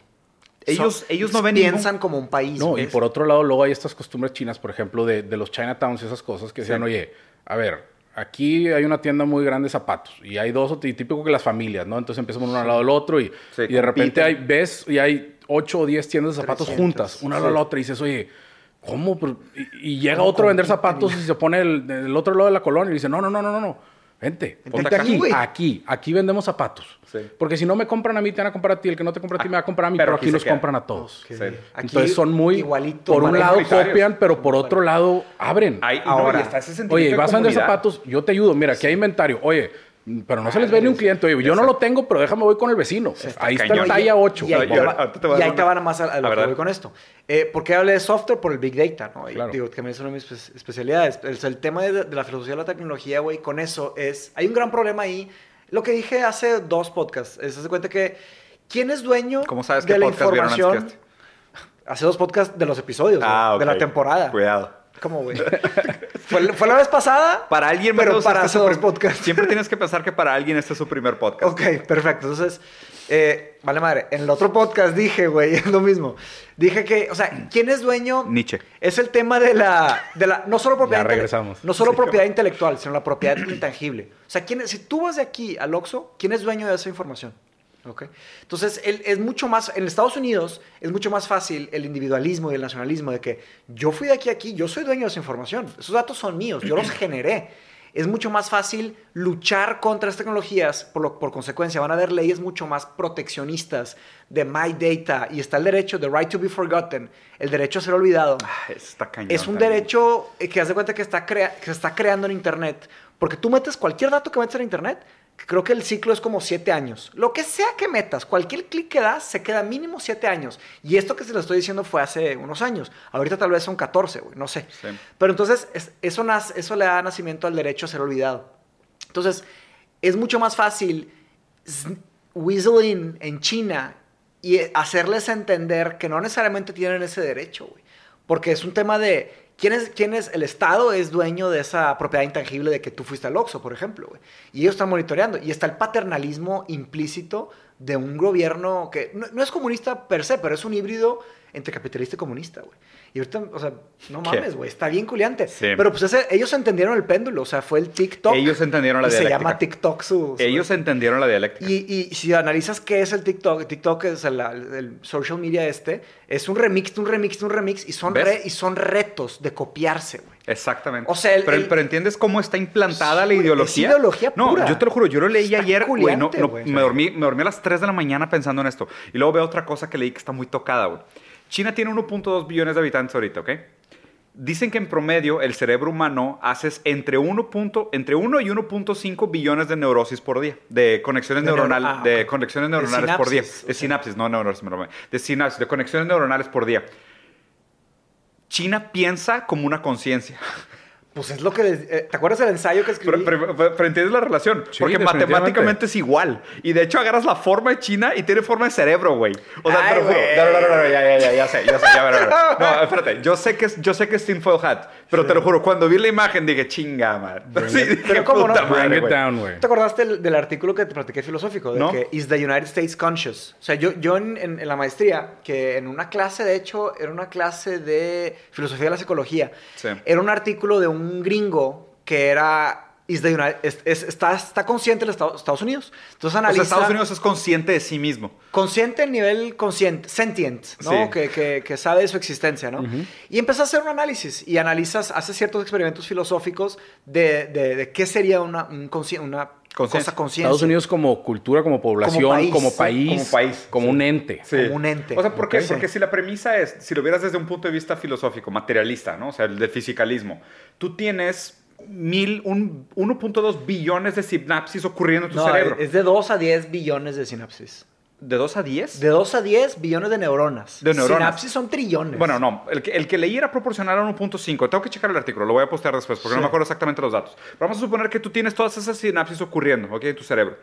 Ellos, ellos no ven ningún... Piensan como un país. No, y por otro lado, luego hay estas costumbres chinas, por ejemplo, de, de los Chinatowns y esas cosas que decían, Sí. oye, a ver, aquí hay una tienda muy grande de zapatos y hay dos, o- y típico que las familias, ¿no? Entonces empiezan uno al lado del otro y, Sí, y de repente hay, ves y hay ocho o diez tiendas de zapatos 300, juntas, una al lado de la otra y dices, oye, ¿cómo? Pero- Y, y llega ¿Cómo otro a vender zapatos y se pone el- del otro lado de la colonia y dice, no, no, no, no, no, no. Vente, ponte aquí, aquí, aquí vendemos zapatos. Sí. Porque si no me compran a mí, te van a comprar a ti. El que no te compra a ti, me va a comprar a mí, Pero pero, aquí aquí nos queda. compran a todos. Ok. Sí. Aquí Entonces son muy. igualito, por un lado copian, pero por otro lado abren. Hay- y no, Ahora, y está ese sentimiento Oye, de vas a vender zapatos, yo te ayudo. Mira, aquí hay inventario. Oye, pero no se les ve ni un cliente. Oye, yo no lo tengo, pero déjame voy con el vecino. Ahí está talla 8. Y ahí, te, va, te y ahí te van más a, a lo A que ver, voy con esto. Eh, ¿Por qué hablé de software? Por el Big Data, ¿no? Y Claro. Digo, que también es una de mis espe- especialidades. El, el tema de, de la filosofía de la tecnología, güey, con eso es... Hay un gran problema ahí. Lo que dije hace dos podcasts. Es, haz de cuenta que... ¿Quién es dueño ¿Cómo sabes de qué la podcast vieron antes que información? este? Hace dos podcasts de los episodios, Ah, de la temporada. Cuidado. ¿Cómo, güey? ¿Fue, fue la vez pasada? Para alguien, Pero para este dos podcasts. Siempre tienes que pensar que para alguien este es su primer podcast. Ok, perfecto. Entonces, eh, vale madre. En el otro podcast dije, güey, es lo mismo. Dije que, o sea, ¿quién es dueño? Nietzsche. Es el tema de la, de la no solo propiedad, regresamos. no solo propiedad intelectual, sino la propiedad intangible. O sea, ¿quién es- si tú vas de aquí al Oxxo, ¿quién es dueño de esa información? Ok. Entonces, el- es mucho más, en Estados Unidos es mucho más fácil el individualismo y el nacionalismo de que yo fui de aquí a aquí, yo soy dueño de esa información, esos datos son míos, yo los generé. Es mucho más fácil luchar contra estas tecnologías, por, lo- por consecuencia van a haber leyes mucho más proteccionistas de my data y está el derecho, the right to be forgotten, el derecho a ser olvidado. Ah, Está cañón. Es un también. derecho eh, que haz de cuenta que, está crea- que se está creando en Internet. Porque tú metes cualquier dato que metes en Internet, creo que el ciclo es como siete años. Lo que sea que metas, cualquier clic que das, se queda mínimo siete años. Y esto que se lo estoy diciendo fue hace unos años. Ahorita tal vez son 14, güey, no sé. Sí. Pero entonces, es- eso, eso le da nacimiento al derecho a ser olvidado. Entonces, es mucho más fácil weasel in en China y hacerles entender que no necesariamente tienen ese derecho, güey. Porque es un tema de quién es, quién es, el Estado es dueño de esa propiedad intangible de que tú fuiste al Oxxo, por ejemplo, güey. Y ellos están monitoreando. Y está el paternalismo implícito de un gobierno que no, no es comunista per se, pero es un híbrido entre capitalista y comunista, güey. Y ahorita, o sea, no mames, güey, está bien culiante. Sí. Pero pues ese- ellos entendieron el péndulo, o sea, fue el TikTok. Ellos entendieron la y se dialéctica. llama TikTok su... su- Ellos entendieron la dialéctica. y, y si analizas qué es el TikTok, TikTok es el, el social media este, es un remix, un remix, un remix, y son, re- y son retos de copiarse, güey. Exactamente. O sea, el- pero, el- pero entiendes cómo está implantada Sí, la ideología. es ideología no, pura. yo te lo juro, yo lo leí Está ayer, güey. No, no, me, dormí, me dormí a las 3 de la mañana pensando en esto. Y luego veo otra cosa que leí que está muy tocada, güey. China tiene 1.2 billones de habitantes ahorita, ¿ok? Dicen que en promedio el cerebro humano haces entre 1, punto- entre 1 y 1.5 billones de neurosis por día, de conexiones De neuro- neuronales, ah, de ok. conexiones De neuronales por día, de o sea. sinapsis, no neurosis, me lo- de sinapsis, de conexiones neuronales por día. China piensa como una conciencia. Pues es lo que... les- eh, ¿Te acuerdas del ensayo que escribí? Pero, pero- pero- pero entiendes la relación. Sí, porque matemáticamente es igual. Y de hecho agarras la forma de China y tiene forma de cerebro, güey. O sea, Ay, te lo juro. No, no, no, no, ya, ya, ya, ya sé, ya sé, ya. No, espérate. Yo sé que es, yo sé que es tinfoil hat. Pero te lo juro, cuando vi la imagen dije, chinga, man. Sí, dije, pero ¿cómo no? puta Bring madre, it down, güey. ¿Te acordaste del, del artículo que te platiqué filosófico? De No. que is the United States conscious. O sea, yo, yo en, en- en la maestría, que en una clase, de hecho, era una clase de filosofía de la psicología, Sí. era un artículo de un gringo que era... Is the United, es- es- está, está consciente de los Estados, Estados Unidos. Entonces O sea, analiza... Estados Unidos es consciente de sí mismo. Consciente en nivel consciente, sentient, ¿no? Sí. Que, que- que sabe de su existencia, ¿no? Y empieza a hacer un análisis y analizas, hace ciertos experimentos filosóficos de, de- de qué sería una, un consci- una Conciencia. cosa consciente. Estados Unidos como cultura, como población, país, como sí, país, como país, como sí. un ente. Sí. Como un ente. O sea, ¿por qué? Porque si la premisa es, si lo vieras desde un punto de vista filosófico, materialista, ¿no? O sea, el del fisicalismo, tú tienes mil, un, 1.2 billones de sinapsis ocurriendo en tu No, cerebro. es de 2 a 10 billones de sinapsis. ¿De 2 a 10? De 2 a 10 billones de neuronas. De neuronas. Sinapsis son trillones. Bueno, no, el que, el que leí era proporcional a 1.5. Tengo que checar el artículo, lo voy a postear después porque Sí. no me acuerdo exactamente los datos. Pero vamos a suponer que tú tienes todas esas sinapsis ocurriendo, ¿ok? En tu cerebro.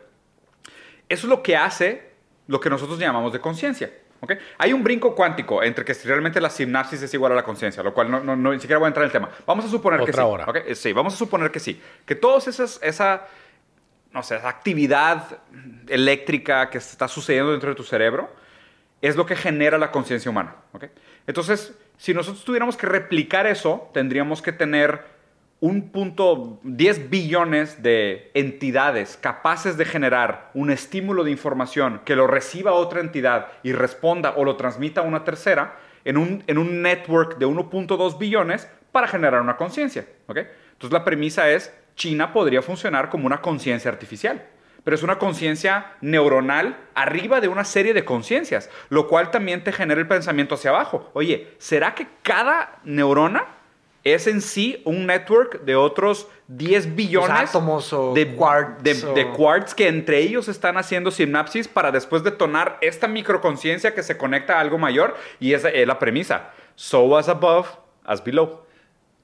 Eso es lo que hace lo que nosotros llamamos de conciencia. ¿Ok? Hay un brinco cuántico entre que realmente la sinapsis es igual a la conciencia, lo cual no, no- no- ni siquiera voy a entrar en el tema. Vamos a suponer que sí. Otra hora. ¿ok? Eh, Sí, vamos a suponer que sí. Que todas esas, esa, no sé, esa actividad eléctrica que está sucediendo dentro de tu cerebro es lo que genera la conciencia humana. ¿ok? Entonces, si nosotros tuviéramos que replicar eso, tendríamos que tener un punto 10 billones de entidades capaces de generar un estímulo de información que lo reciba otra entidad y responda o lo transmita a una tercera en un, en un network de 1.2 billones para generar una conciencia. ¿ok? Entonces la premisa es, China podría funcionar como una conciencia artificial pero es una conciencia neuronal arriba de una serie de conciencias, lo cual también te genera el pensamiento hacia abajo. Oye, ¿será que cada neurona es en sí un network de otros 10 billones átomos o de, quarks de, o- de quarks que entre ellos están haciendo sinapsis para después detonar esta microconciencia que se conecta a algo mayor? Y esa es la premisa. So as above, as below.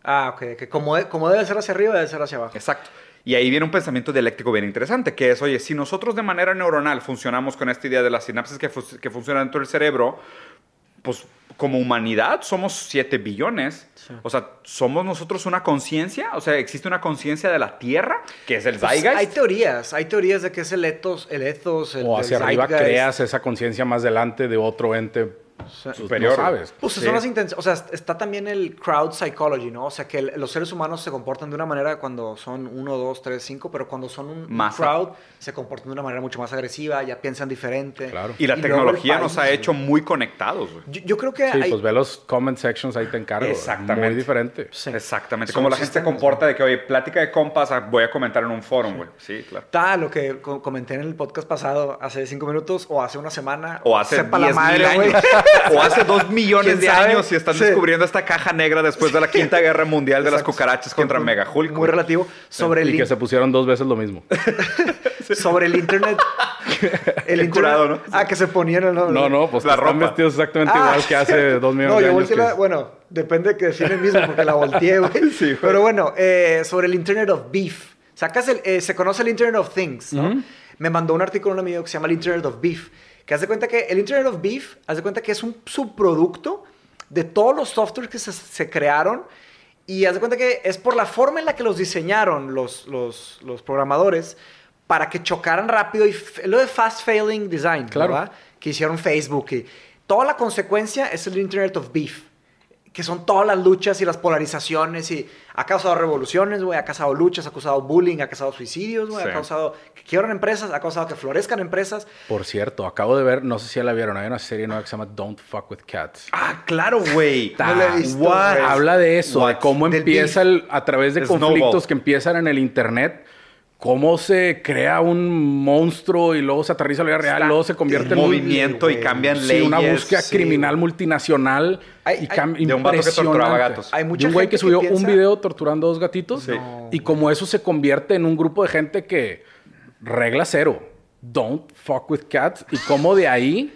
Ah, ok. Que como, como debe ser hacia arriba, debe ser hacia abajo. Exacto. Y ahí viene un pensamiento dialéctico bien interesante, que es, oye, si nosotros de manera neuronal funcionamos con esta idea de las sinapsis que, fu- que funcionan dentro del cerebro, pues como humanidad somos 7 billones. O sea, ¿somos nosotros una conciencia? O sea, ¿existe una conciencia de la Tierra, que es el Pues, Zeitgeist? hay teorías, hay teorías de que es el ethos, el ethos, el O hacia arriba creas esa conciencia más delante de otro ente superior. no sabes. Pues Sí. son las intenciones. O sea, está también el crowd psychology, ¿no? O sea, que el- los seres humanos se comportan de una manera cuando son uno, dos, tres, cinco, pero cuando son un, Masa. crowd se comportan de una manera mucho más agresiva, ya piensan diferente. Claro. Y la tecnología país, nos ha hecho muy conectados, güey. Yo, yo creo que Sí, hay... pues ve los comment sections, ahí te encargo. Exactamente. Muy diferente. Sí. Exactamente. Son Como la gente se comporta de que, oye, plática de compas, ah, voy a comentar en un foro, güey. Sí, claro. Está lo que co- comenté en el podcast pasado hace cinco minutos o hace una semana. O hace 10 la madre, mil güey. años. o hace 2 millones ¿Quién de sabe? años y están Sí. descubriendo esta caja negra después de la quinta guerra mundial de las Exacto. cucarachas contra Muy- Mega Hulk. Muy güey. relativo. Sobre el, Y que se pusieron dos veces lo mismo. sobre el internet. el Qué curado, ¿no? Ah, que se ponían el No, no, pues La están ropa. vestidos exactamente Ah. igual que hace dos millones No, de yo años. que- la... Bueno, depende de que define el mismo, porque la volteé, güey. Sí, güey. Pero bueno, eh, sobre el Internet of Beef. Sacas el, eh, se conoce el Internet of Things, ¿no? Ujú. Me mandó un artículo un amigo que se llama el Internet of Beef. Que hace cuenta que el Internet of Beef, hace cuenta que es un subproducto de todos los softwares que se, se crearon. Y haz de cuenta que es por la forma en la que los diseñaron los, los, los programadores para que chocaran rápido. Y lo de fast failing design, Claro. ¿verdad? Que hicieron Facebook. Y toda la consecuencia es el Internet of Beef. Que son todas las luchas y las polarizaciones. Y ha causado revoluciones, güey. Ha causado luchas, ha causado bullying, ha causado suicidios, güey. Sí. Ha causado que quiebran empresas, ha causado que florezcan empresas. Por cierto, acabo de ver, no sé si ya la vieron, hay una serie nueva que se llama Don't Fuck With Cats. Ah, claro, güey. No la he visto, What? güey. Habla de eso, de cómo Del empieza el- a través de Snowball. conflictos que empiezan en el internet, cómo se crea un monstruo y luego se aterriza a la vida real, Está luego se convierte en un- movimiento y cambian sí, leyes. una búsqueda sí, criminal multinacional Hay- y hay- cam- De un vato que torturaba gatos. Hay De mucha un güey gente que subió piensa- un video torturando a dos gatitos Sí. No, y como eso se convierte en un grupo de gente que regla cero, don't fuck with cats y como de ahí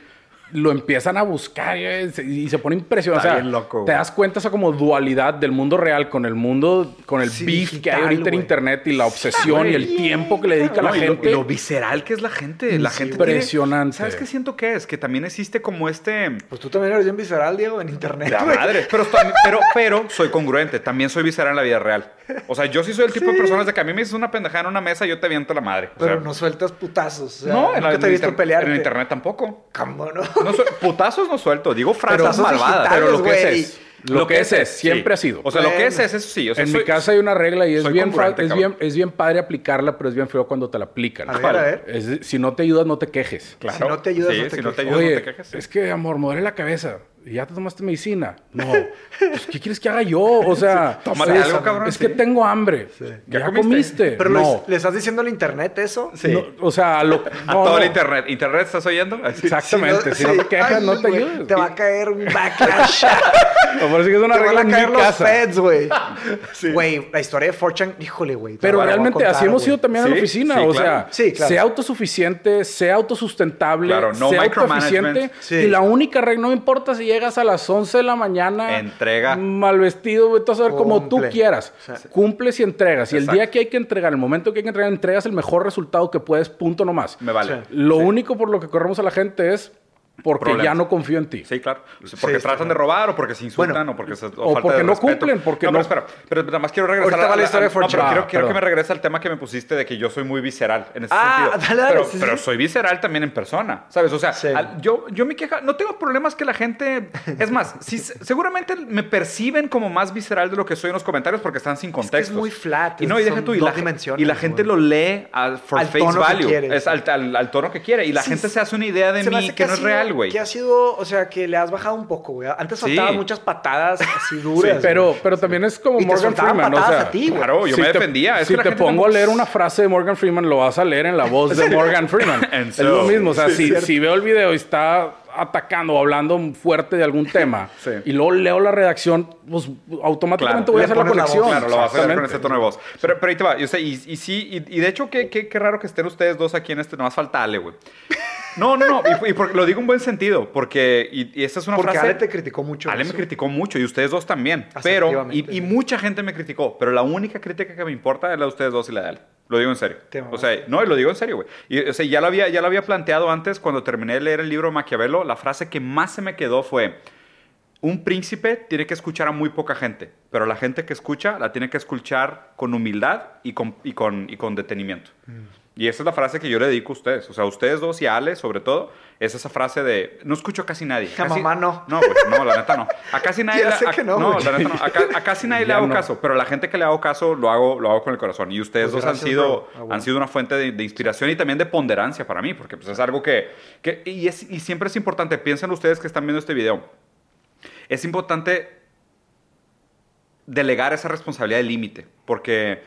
lo empiezan a buscar y se pone impresionante. Está O sea, bien loco, te das cuenta esa como dualidad del mundo real con el mundo, con el Sí, beef que hay ahorita en internet y la obsesión y el tiempo que le dedica No, la y lo- gente. y Lo, visceral que es la gente. La gente Impresionante. ¿Sabes qué siento que es? Que también existe como este. Pues tú también eres bien visceral, Diego, en internet. La madre. Pero, también- pero, pero soy congruente. También soy visceral en la vida real. O sea, yo sí soy el tipo de personas de que a mí me dices una pendejada en una mesa y yo te aviento la madre. O Pero sea, no sueltas putazos. O sea, no, en, la, te he en visto pelear. en internet tampoco. ¿Cómo no? No soy- putazos no suelto. Digo frases malvadas. pero lo que es es, lo, que es es, siempre ha sido. O sea, lo que es es eso sí. O sea, en soy- mi casa hay una regla y es bien, es, bien, es bien padre aplicarla, pero es bien feo cuando te la aplican. A a ver. Es si no te ayudas, no te quejes. Claro. Si no te ayudas, Sí, no te si no te quejes. ayudas, Oye, no te quejes. es que, amor, me duele la cabeza. ¿Y ya te tomaste medicina? No. Pues, ¿Qué quieres que haga yo? O sea, es- algo, cabrón, Es sí. que tengo hambre. ¿Ya ¿Ya, comiste? comiste? Pero no. ¿le estás diciendo al internet eso? Sí. No, o sea, a lo, A todo no. el internet. ¿Internet estás oyendo? Así. Exactamente. Si no, sí. te quejas, Ay, no te ayudes. Te va a caer un backlash. Me parece que es una te regla van a en caer mi los casa. feds, güey. Güey, la historia de Fortune, híjole, güey. Pero realmente contar, así hemos sido también en la Sí, oficina. sí, o sea, Sí, sea autosuficiente, sea autosustentable, Claro, no sea. Sí. Y la única regla, no me importa si llegas a las 11 de la mañana. Entrega. Mal vestido, vete a hacer como tú quieras. O sea, Cumples y entregas. Y el día que hay que entregar, el momento que hay que entregar, entregas el mejor resultado que puedes, punto nomás. Me vale. Sí. Lo único por lo que corremos a la gente es porque Problemas. ya no confío en ti. Sí, claro. Porque Sí, tratan de robar o porque se insultan Bueno, o porque se, o o falta porque de no respeto. cumplen, porque no. no- Pero espera, pero nada más quiero regresar Ahorita va la historia de no, pero quiero, Ah, quiero que me regrese al tema que me pusiste de que yo soy muy visceral en ese Ah, sentido. dale, dale, pero, sí, pero sí. soy visceral también en persona, ¿sabes? O sea, Sí. al- yo, yo mi queja, no tengo problemas que la gente, es más, sí, seguramente me perciben como más visceral de lo que soy en los comentarios porque están sin que es contexto. muy flat, Y no, y deja tú, y la, y la gente lo lee al, for Al face tono que value, quiere, es al, tono que quiere. Y la gente se hace una idea de me mí que, no es sido- real, güey. Que ha sido, o sea, que le has bajado un poco, güey. Antes Sí. soltaban muchas patadas así duras. Pero, güey. pero también es como Y te Morgan soltaban Freeman. O patadas sea, a ti, güey. Claro, yo si me te- defendía. Es si que te pongo a leer una frase de Morgan Freeman, lo vas a leer en la voz de Morgan Freeman. Es lo mismo. O sea, sí, si, si veo el video y está atacando o hablando fuerte de algún tema Sí. y luego leo la redacción, pues automáticamente Claro, voy a hacer la pones la voz. conexión. Claro, lo vas a hacer con ese tono de voz. Pero, pero ahí te va. Yo sé, y, y sí, y, y de hecho, qué, qué, qué raro que estén ustedes dos aquí en este. Nomás falta Ale, güey. No, no, no. Y, y porque- lo digo en buen sentido. Porque, y, y esta es una Porque frase. Ale te criticó mucho. Ale me eso. criticó mucho y ustedes dos también. Pero, y, y mucha gente me criticó. Pero la única crítica que me importa es la de ustedes dos y la de Ale. Lo digo en serio. O sea, no, y lo digo en serio, güey. O sea, ya lo, había, ya lo había planteado antes cuando terminé de leer el libro de Maquiavelo. La frase que más se me quedó fue: Un príncipe tiene que escuchar a muy poca gente, pero la gente que escucha la tiene que escuchar con humildad y con, y con, y con detenimiento. Y esa es la frase que yo le dedico a ustedes. O sea, a ustedes dos y a Ale, sobre todo, es esa frase de no escucho a casi nadie. A mamá no. No, pues no, la neta no. A casi nadie, Ya le- sé a- que no, no, la neta no. A, ca- a casi nadie le hago no. caso, pero la gente que le hago caso lo hago, lo hago con el corazón. Y ustedes Pues dos han sido. Ah, bueno. han sido una fuente de, de inspiración y también de ponderancia para mí, porque pues, es algo que, que y, es- y siempre es importante. Piensen ustedes que están viendo este video. Es importante delegar esa responsabilidad del límite, porque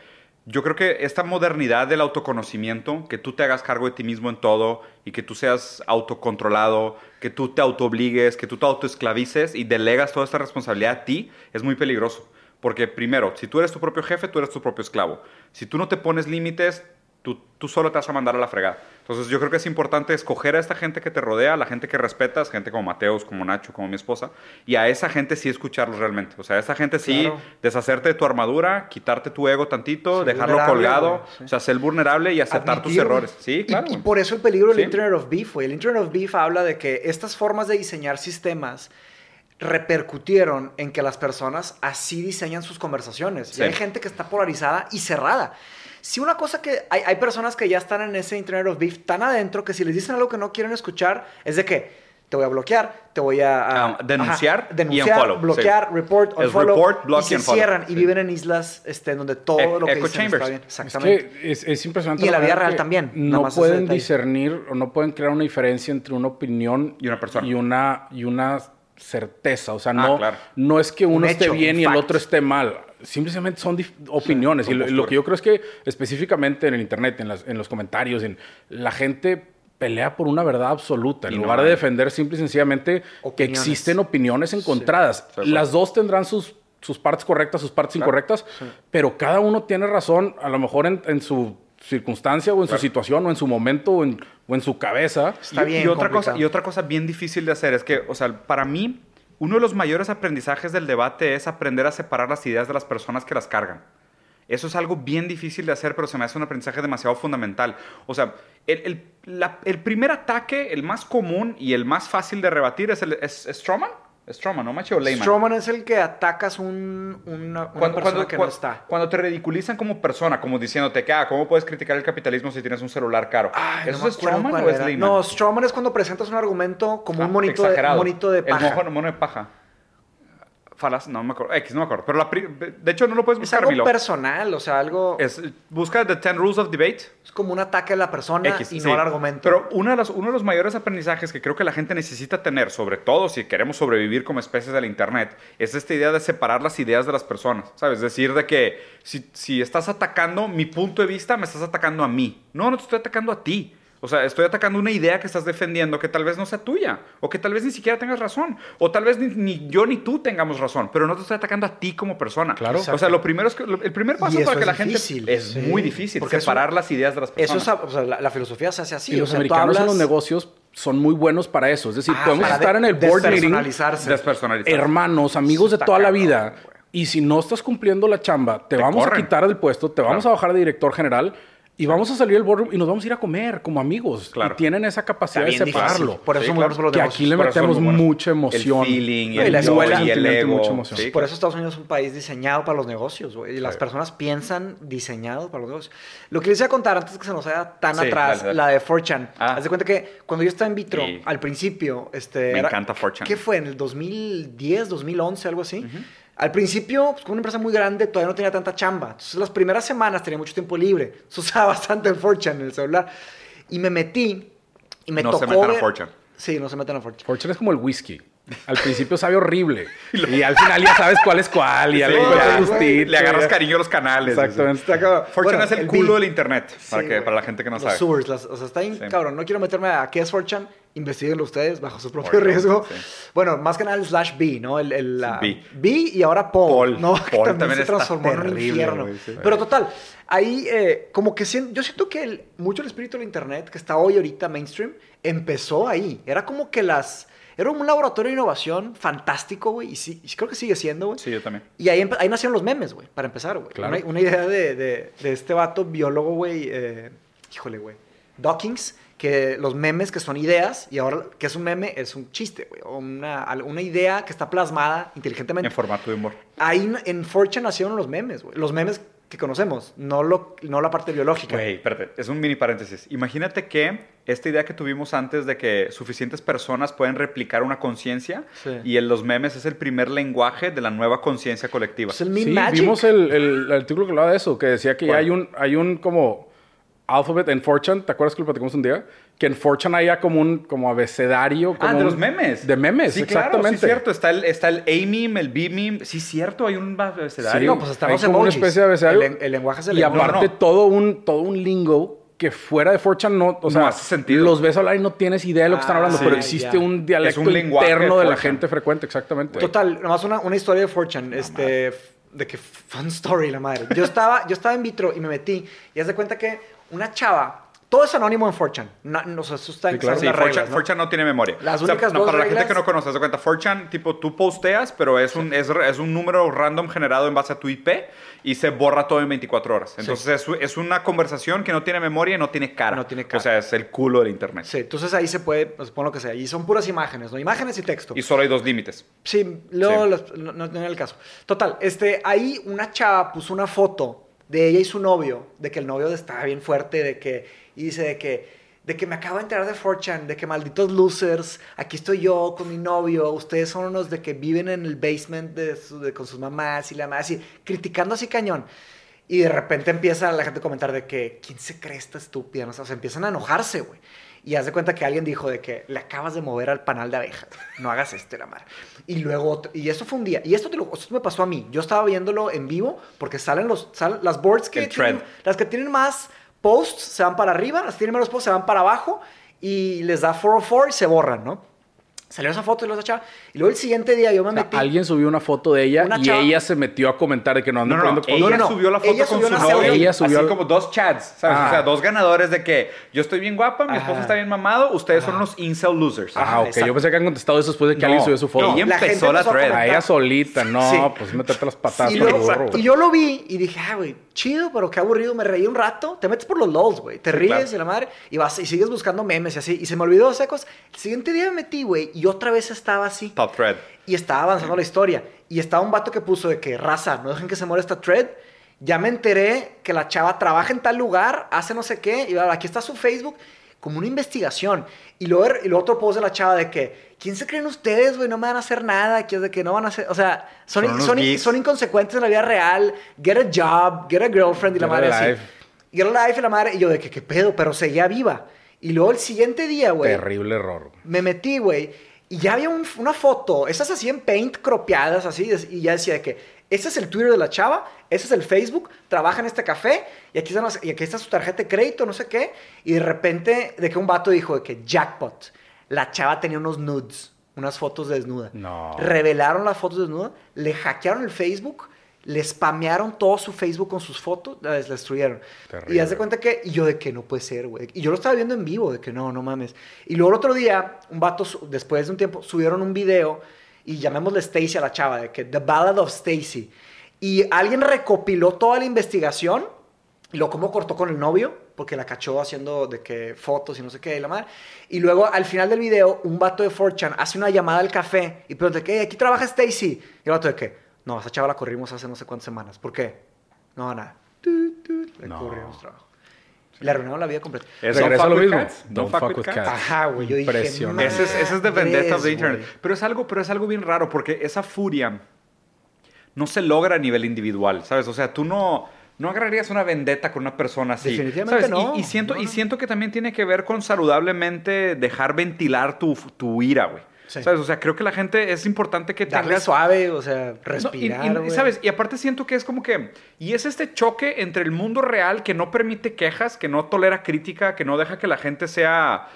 yo creo que esta modernidad del autoconocimiento, que tú te hagas cargo de ti mismo en todo y que tú seas autocontrolado, que tú te autoobligues, que tú te autoesclavices y delegas toda esta responsabilidad a ti, es muy peligroso. Porque primero, si tú eres tu propio jefe, tú eres tu propio esclavo. Si tú no te pones límites, tú, tú solo te vas a mandar a la fregada. Entonces yo creo que es importante escoger a esta gente que te rodea, a la gente que respetas, gente como Mateos, como Nacho, como mi esposa, y a esa gente sí escucharlos realmente. O sea, a esa gente sí Claro. deshacerte de tu armadura, quitarte tu ego tantito, Ser dejarlo colgado, sí. o sea, ser vulnerable y aceptar tus errores. Sí, claro. Y, por eso el peligro del Sí. Internet of Beef, güey. El Internet of Beef habla de que estas formas de diseñar sistemas repercutieron en que las personas así diseñan sus conversaciones. Sí. Y hay gente que está polarizada y cerrada. Si una cosa que hay, hay personas que ya están en ese Internet of Beef tan adentro que si les dicen algo que no quieren escuchar, es de que te voy a bloquear, te voy a, a- Ah, denunciar y denunciar, unfollow, bloquear, sí. report, unfollow, report, block y y se unfollow, cierran y sí. viven en islas este, en donde todo E- lo que echo dicen chambers. está bien. Exactamente. Es que es, es impresionante. Y en la vida real también, No pueden discernir o no pueden crear una diferencia entre una opinión Y una persona. Y una, y una certeza. O sea, Ah, no, claro. no es que uno Un esté hecho, bien un y el otro esté mal. Simplemente son opiniones. y lo, que yo creo es que específicamente en el internet, en, las- en los comentarios, en, la gente pelea por una verdad absoluta en Y lugar hay. de defender simple y sencillamente que existen opiniones encontradas. Las dos tendrán sus, sus partes correctas, sus partes incorrectas, pero cada uno tiene razón, a lo mejor en, en su circunstancia o en Claro. su situación o en su momento o en, o en su cabeza. Está y, bien y otra complicado. cosa y otra cosa bien difícil de hacer es que, o sea, para mí uno de los mayores aprendizajes del debate es aprender a separar las ideas de las personas que las cargan. Eso es algo bien difícil de hacer, pero se me hace un aprendizaje demasiado fundamental. O sea, el, el- la- el primer ataque, el más común y el más fácil de rebatir es el es, es Stroman. Stroman, ¿no, Macho? O Lehman. Strowman es el que atacas un, una, una Cuando, persona cuando- que no está. cuando te ridiculizan como persona, como diciéndote que, ah, ¿cómo puedes criticar el capitalismo si tienes un celular caro? Ay, no ¿Eso me es cuál o es. Lehman? No, Strowman es cuando presentas un argumento como Ah, un monito, de, exagerado. monito de El paja. mojo- mono de paja. Falas, no me acuerdo. X, no me acuerdo. Pero la pri- de hecho no lo puedes Es buscar, algo Milo. personal, o sea, algo... Es, Es, busca The 10 Rules of Debate. como un ataque a la persona X, y sí. no al argumento. Pero uno de, los, uno de los mayores aprendizajes que creo que la gente necesita tener, sobre todo si queremos sobrevivir como especies del Internet, es esta idea de separar las ideas de las personas. ¿Sabes? Es decir, de que si, si estás atacando mi punto de vista, me estás atacando a mí. No, no te estoy atacando a ti. O sea, estoy atacando una idea que estás defendiendo que tal vez no sea tuya, o que tal vez ni siquiera tengas razón, o tal vez ni, ni yo ni tú tengamos razón, pero no te estoy atacando a ti como persona. Claro. O sea, lo primero es que, lo- el primer paso eso para que la gente difícil, es sí. muy difícil, Porque eso- separar las ideas de las Eso personas. es, o sea, la, la filosofía se hace así. y o los sea, americanos en hablas- los negocios son muy buenos para eso. Es decir, Ah, podemos estar de- en el board meeting, hermanos, amigos de toda la vida. Y si no estás cumpliendo la chamba, te, Te vamos corren. a quitar del puesto, te vamos Claro. a bajar de director general y vamos a salir del boardroom y nos vamos a ir a comer como amigos. Claro. Y tienen esa capacidad de bien difícil. separarlo. Por eso Sí, claro. los Que aquí le metemos mucha emoción. El feeling, y el, la escuela- y el ego. mucha emoción. Sí, Por eso Estados Unidos es un país diseñado para los negocios, güey. Y las Sí. personas piensan diseñado para los negocios. Lo que les iba a contar antes que se nos vaya tan Sí, atrás, dale, dale. la de 4chan. Ah. Haz de cuenta que cuando yo estaba en vitro, Sí. al principio, este... Me era- encanta 4chan. ¿Qué fue? ¿En el 2010, 2011, algo así? Al principio, pues, como una empresa muy grande, todavía no tenía tanta chamba. Entonces, las primeras semanas tenía mucho tiempo libre. Entonces, usaba bastante el 4chan en el celular. Y me metí y me No tocó se metan a ver- 4chan. Sí, no se metan a 4chan. Fortune es como el whisky. Al principio sabe horrible. y al final ya sabes cuál es cuál. Y Sí, le ya, güey. Le agarras cariño a los canales. Exactamente. Fortune Bueno, es el, el culo Bill. del internet, para, Sí, que, para la gente que no los sabe. sewers, las- o sea, está bien Sí. cabrón. No quiero meterme a qué es 4chan. Investíguenlo ustedes bajo su propio Por riesgo. sí. Bueno, más que nada el slash B, ¿no? El, el, la- B. B y ahora Paul. Paul. ¿no? Que Paul también, también se transformó en un infierno. güey, sí. Pero total, ahí eh, como que sien- yo siento que el- mucho el espíritu del internet que está hoy ahorita mainstream empezó ahí. Era como que las... Era un laboratorio de innovación fantástico, güey. Y, sí, creo que sigue siendo, güey. Sí, yo también. Y ahí, ahí nacieron los memes, güey, para empezar, güey. Claro. Una, una idea de, de- de este vato biólogo, güey. eh, híjole, güey. Dawkins, que los memes que son ideas, y ahora que es un meme, es un chiste, güey. O una, una idea que está plasmada inteligentemente. En formato de humor. Ahí en 4chan nacieron los memes, güey. Los memes que conocemos, no, lo, no la parte biológica. Güey, espérate, es un mini paréntesis. Imagínate que esta idea que tuvimos antes de que suficientes personas pueden replicar una conciencia Sí. y en los memes es el primer lenguaje de la nueva conciencia colectiva. Es el meme Sí, magic. vimos el, el- el artículo que hablaba de eso, que decía que ya hay un, hay un como alphabet en Fortune, ¿te acuerdas que lo platicamos un día? Que en Fortune hay ya como un como abecedario. Como Ah, de un- los memes. De memes, sí, exactamente. Claro, sí, cierto. Está el, está el A-meme, el B-meme. Sí, cierto, hay un abecedario. No, pues hasta Hay como una especie de abecedario. El, el lenguaje es el Y lenguaje. aparte no. todo un todo un lingo que fuera de Fortune no, o sea, hace sentido. los ves hablar y no tienes idea de lo que están Ah, hablando, sí, pero existe ya. un dialecto Es un lenguaje interno de la Fortune. gente frecuente, exactamente. Total, nomás una, una historia de Fortune, este, f- de que fun story, la madre. Yo estaba, yo estaba en vitro y me metí y haz de cuenta que una chava, todo es anónimo en Fortune, no, no, eso está Sí, claro. en Sí, las 4chan reglas, ¿no? 4chan no tiene memoria. Las O sea, únicas no, para la gente reglas- que no conoce, de cuenta, 4chan, tipo, tú posteas, pero es un, es, es un número random generado en base a tu IP y se borra todo en 24 horas. Entonces, es, es una conversación que no tiene memoria y no tiene cara. No tiene cara. O sea, es el culo del internet. Sí, entonces ahí se puede, pues pon lo que sea, y son puras imágenes, ¿no? Imágenes y texto. Y solo hay dos límites. Sí, luego las- no, no, era el caso. Total, este, ahí una chava puso una foto de ella y su novio, de que el novio estaba bien fuerte, de que, y dice de que, de que me acabo de enterar de 4chan, de que malditos losers, aquí estoy yo con mi novio, ustedes son unos de que viven en el basement de su- de- con sus mamás y la más, y criticando así cañón. Y de repente empieza la gente a comentar de que, ¿quién se cree esta estúpida? O sea, empiezan a enojarse, güey. Y haz de cuenta que alguien dijo de que le acabas de mover al panal de abejas. No hagas esto, la madre. Y luego, otro- y eso fue un día. Y esto, te lo, esto me pasó a mí. Yo estaba viéndolo en vivo porque salen los, salen las boards que tienen, las que tienen más posts se van para arriba, las que tienen menos posts se van para abajo y les da 404 y se borran, ¿no? Salió esa foto y los echaba. Y luego el siguiente día yo me O sea, metí. alguien subió una foto de ella y chava- ella se metió a comentar de que no andan no, no, poniendo ella no, no. subió la foto Ella con su novio. Ella subió así el- como dos chats, ¿sabes? Ah. O sea, dos ganadores de que yo estoy bien guapa, mi esposo está bien mamado, ustedes son Ajá. unos incel losers. Ah, ok. exacto. Yo pensé que habían contestado eso después de que No, alguien subió su foto. no, ella La gente empezó la empezó a thread. A ella solita, no, Sí. pues meterte las patadas y, por el luego- burro, y yo lo vi y dije, ah, güey, chido, pero qué aburrido. Me reí un rato. Te metes por los LOLs, güey. Te Sí, ríes y la madre. Y vas y sigues buscando memes y así. Y se me olvidó secos. El siguiente día me metí, güey. Y otra vez estaba así. Top thread. Y estaba avanzando la historia. Y estaba un vato que puso de que, raza, no dejen que se muera esta thread. Ya me enteré que la chava trabaja en tal lugar, hace no sé qué. Y ahora aquí está su Facebook. Como una investigación. Y luego, y luego otro post de la chava de que, ¿quién se creen ustedes, güey? No me van a hacer nada. Que es de que no van a hacer. O sea, son, Son son, son inconsecuentes en la vida real. Get a job, get a girlfriend y la Get madre así. Get a life y la madre. Y yo de que, ¿qué pedo? Pero seguía viva. Y luego el siguiente día, güey Terrible error. me metí, güey, y ya había un- una foto, esas así en Paint cropeadas, así, y ya decía de que este es el Twitter de la chava, este es el Facebook, trabaja en este café, y aquí, están las- y aquí está su tarjeta de crédito, no sé qué, y de repente, de que un vato dijo de que jackpot, la chava tenía unos nudes, unas fotos desnuda. No. Revelaron las fotos desnudas, le hackearon el Facebook, le spamearon todo su Facebook con sus fotos, la des- la destruyeron. Terrible. Y haz de cuenta que, y yo de que no puede ser, güey. Y yo lo estaba viendo en vivo, de que no, no mames. Y luego el otro día, un vato, después de un tiempo, subieron un video y llamémosle Stacy a la chava, de que The Ballad of Stacy. Y alguien recopiló toda la investigación y lo cómo cortó con el novio, porque la cachó haciendo de que fotos y no sé qué, y la madre. Y luego al final del video, un vato de 4chan hace una llamada al café y pregunta, ¿qué? ¿Aquí trabaja Stacy? Y el vato de que, no, esa chava la corrimos hace no sé cuántas semanas. ¿Por qué? No, nada. Le No. corrimos trabajo. Le arruinaron la vida completa. Es Regresa Don't fuck lo mismo. cats. Don't fuck with cats. Ajá, güey. Yo dije, Impresionante. Ese es, ese es the vendetta of the internet. Pero es, algo, pero es algo bien raro porque esa furia no se logra a nivel individual, ¿sabes? O sea, tú no, no agarrarías una vendetta con una persona así. Definitivamente ¿sabes? no. Y, y siento, No, y no. siento que también tiene que ver con saludablemente dejar ventilar tu, tu ira, güey. Sí. ¿Sabes? O sea, creo que la gente es importante que Darle tengas suave, o sea, no, y- respirar, y. ¿sabes? Y aparte siento que es como que... Y es este choque entre el mundo real que no permite quejas, que no tolera crítica, que no deja que la gente sea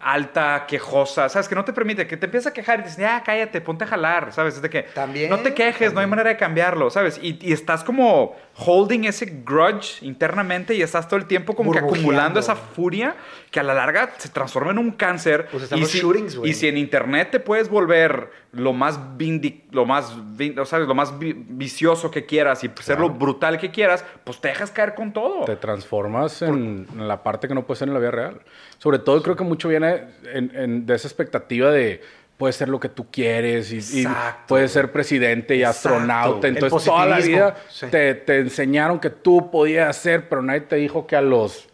alta, quejosa, ¿sabes? Que no te permite, que te empieza a quejar y dices, ya, cállate, ponte a jalar, ¿sabes? Es de que También, no te quejes, no hay manera de cambiarlo, ¿sabes? Y, y estás como holding ese grudge internamente y estás todo el tiempo como que acumulando esa furia que a la larga se transforma en un cáncer. Pues están y los si, shootings. Y si en internet te puedes volver lo más vindi- lo más o ¿sabes? lo más vi- vicioso que quieras y ser lo brutal que quieras, pues te dejas caer con todo. Te transformas en, en la parte que no puede ser en la vida real. Sobre todo creo que mucho viene en- en- de esa expectativa de puedes ser lo que tú quieres y, y Exacto, puedes ser presidente y Exacto. astronauta. El Entonces, toda la vida sí. te, te enseñaron que tú podías hacer, pero nadie te dijo que a los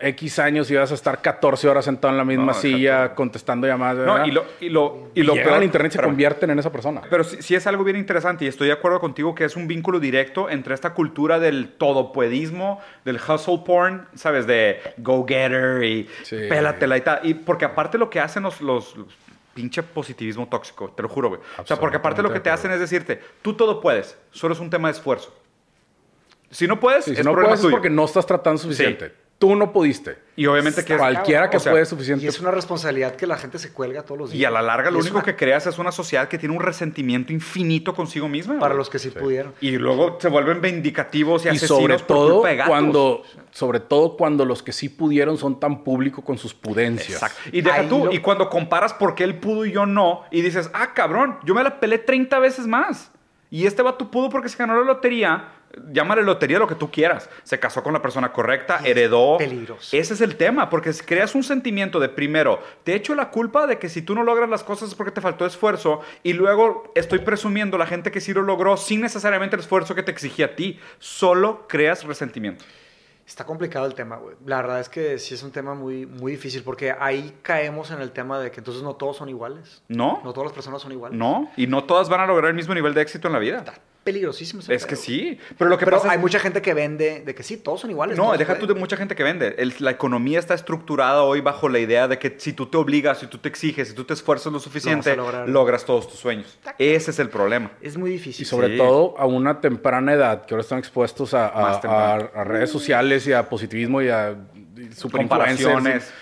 X años ibas a estar 14 horas sentado en la misma No, silla contestando llamadas. No, y lo, y lo, y lo peor- al internet y se pero- convierten en esa persona. Pero sí, sí es algo bien interesante y estoy de acuerdo contigo que es un vínculo directo entre esta cultura del todopuedismo, del hustle porn, ¿sabes? De go-getter y Sí. pélatela y tal. Y porque aparte lo que hacen los pinche positivismo tóxico, te lo juro, güey. O sea, porque aparte lo que te hacen es decirte, tú todo puedes, solo es un tema de esfuerzo. Si no puedes, Sí, es si no problema puedes es porque no estás tratando suficiente. Tú no pudiste. Y obviamente que Cualquiera que o sea, puede es suficiente. Y es una responsabilidad que la gente se cuelga todos los días. Y a la larga lo único una- que creas es una sociedad que tiene un resentimiento infinito consigo misma. Para güey. los que sí, pudieron. Y luego se vuelven vindicativos y, y asesinos sobre por todo culpa de gatos. cuando sobre todo cuando los que sí pudieron son tan públicos con sus pudencias. Exacto. Y deja Ahí tú, lo- y cuando comparas por qué él pudo y yo no, y dices, ah, cabrón, yo me la pelé 30 veces más. Y este vato pudo porque se ganó la lotería. Llámale lotería lo que tú quieras. Se casó con la persona correcta, es heredó. peligroso. Ese es el tema, porque si creas un sentimiento de primero, te echo la culpa de que si tú no logras las cosas es porque te faltó esfuerzo, y luego estoy presumiendo la gente que sí lo logró sin necesariamente el esfuerzo que te exigía a ti. Solo creas resentimiento. Está complicado el tema, güey. La verdad es que sí es un tema muy, muy difícil porque ahí caemos en el tema de que entonces no todos son iguales. ¿No? No todas las personas son iguales. No, y no todas van a lograr el mismo nivel de éxito en la vida. Está peligrosísimo. ese Es pedo, que sí, pero lo que Pero pasa hay es... mucha gente que vende de que sí, todos son iguales. No, deja tú de mucha gente que vende. El- la economía está estructurada hoy bajo la idea de que si tú te obligas, si tú te exiges, si tú te esfuerzas lo suficiente, logras todos tus sueños. Ese es el problema. Es muy difícil. Y sobre Sí. todo a una temprana edad, que ahora están expuestos a, a- redes sociales y a positivismo y a super Comparaciones.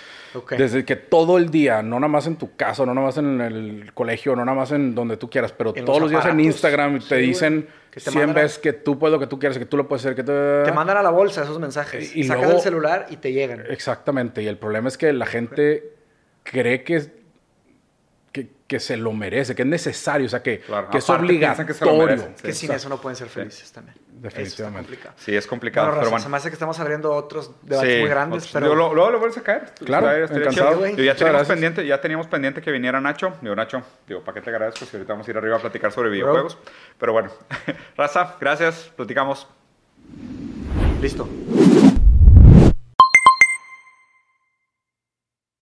Desde que todo el día, no nada más en tu casa, no nada más en el colegio, no nada más en donde tú quieras, pero En todos los días en. Instagram te dicen Que te 100 mandan a- veces que tú puedes lo que tú quieras, que tú lo puedes hacer, que te... Te mandan a la bolsa esos mensajes. Y Y Sacas luego- el celular y te llegan. Exactamente, y el problema es que la gente cree que, que, se lo merece, que es necesario, o sea, que, Claro, que es piensan que se lo obligatorio. merecen, sí. que sin eso no pueden ser felices también. Definitivamente. Eso está complicado. Sí, es complicado, Bueno, pero bueno. Se me hace que estamos abriendo otros debates Sí, muy grandes, otros- pero... yo lo- luego lo vuelves a caer. Claro, Estaría- estaría encantado. Yo ya teníamos pendiente, ya teníamos pendiente que viniera Nacho. Digo, Nacho, digo, ¿para qué te agradezco si ahorita vamos a ir arriba a platicar sobre videojuegos? Pero bueno, Raza, gracias, platicamos. Listo.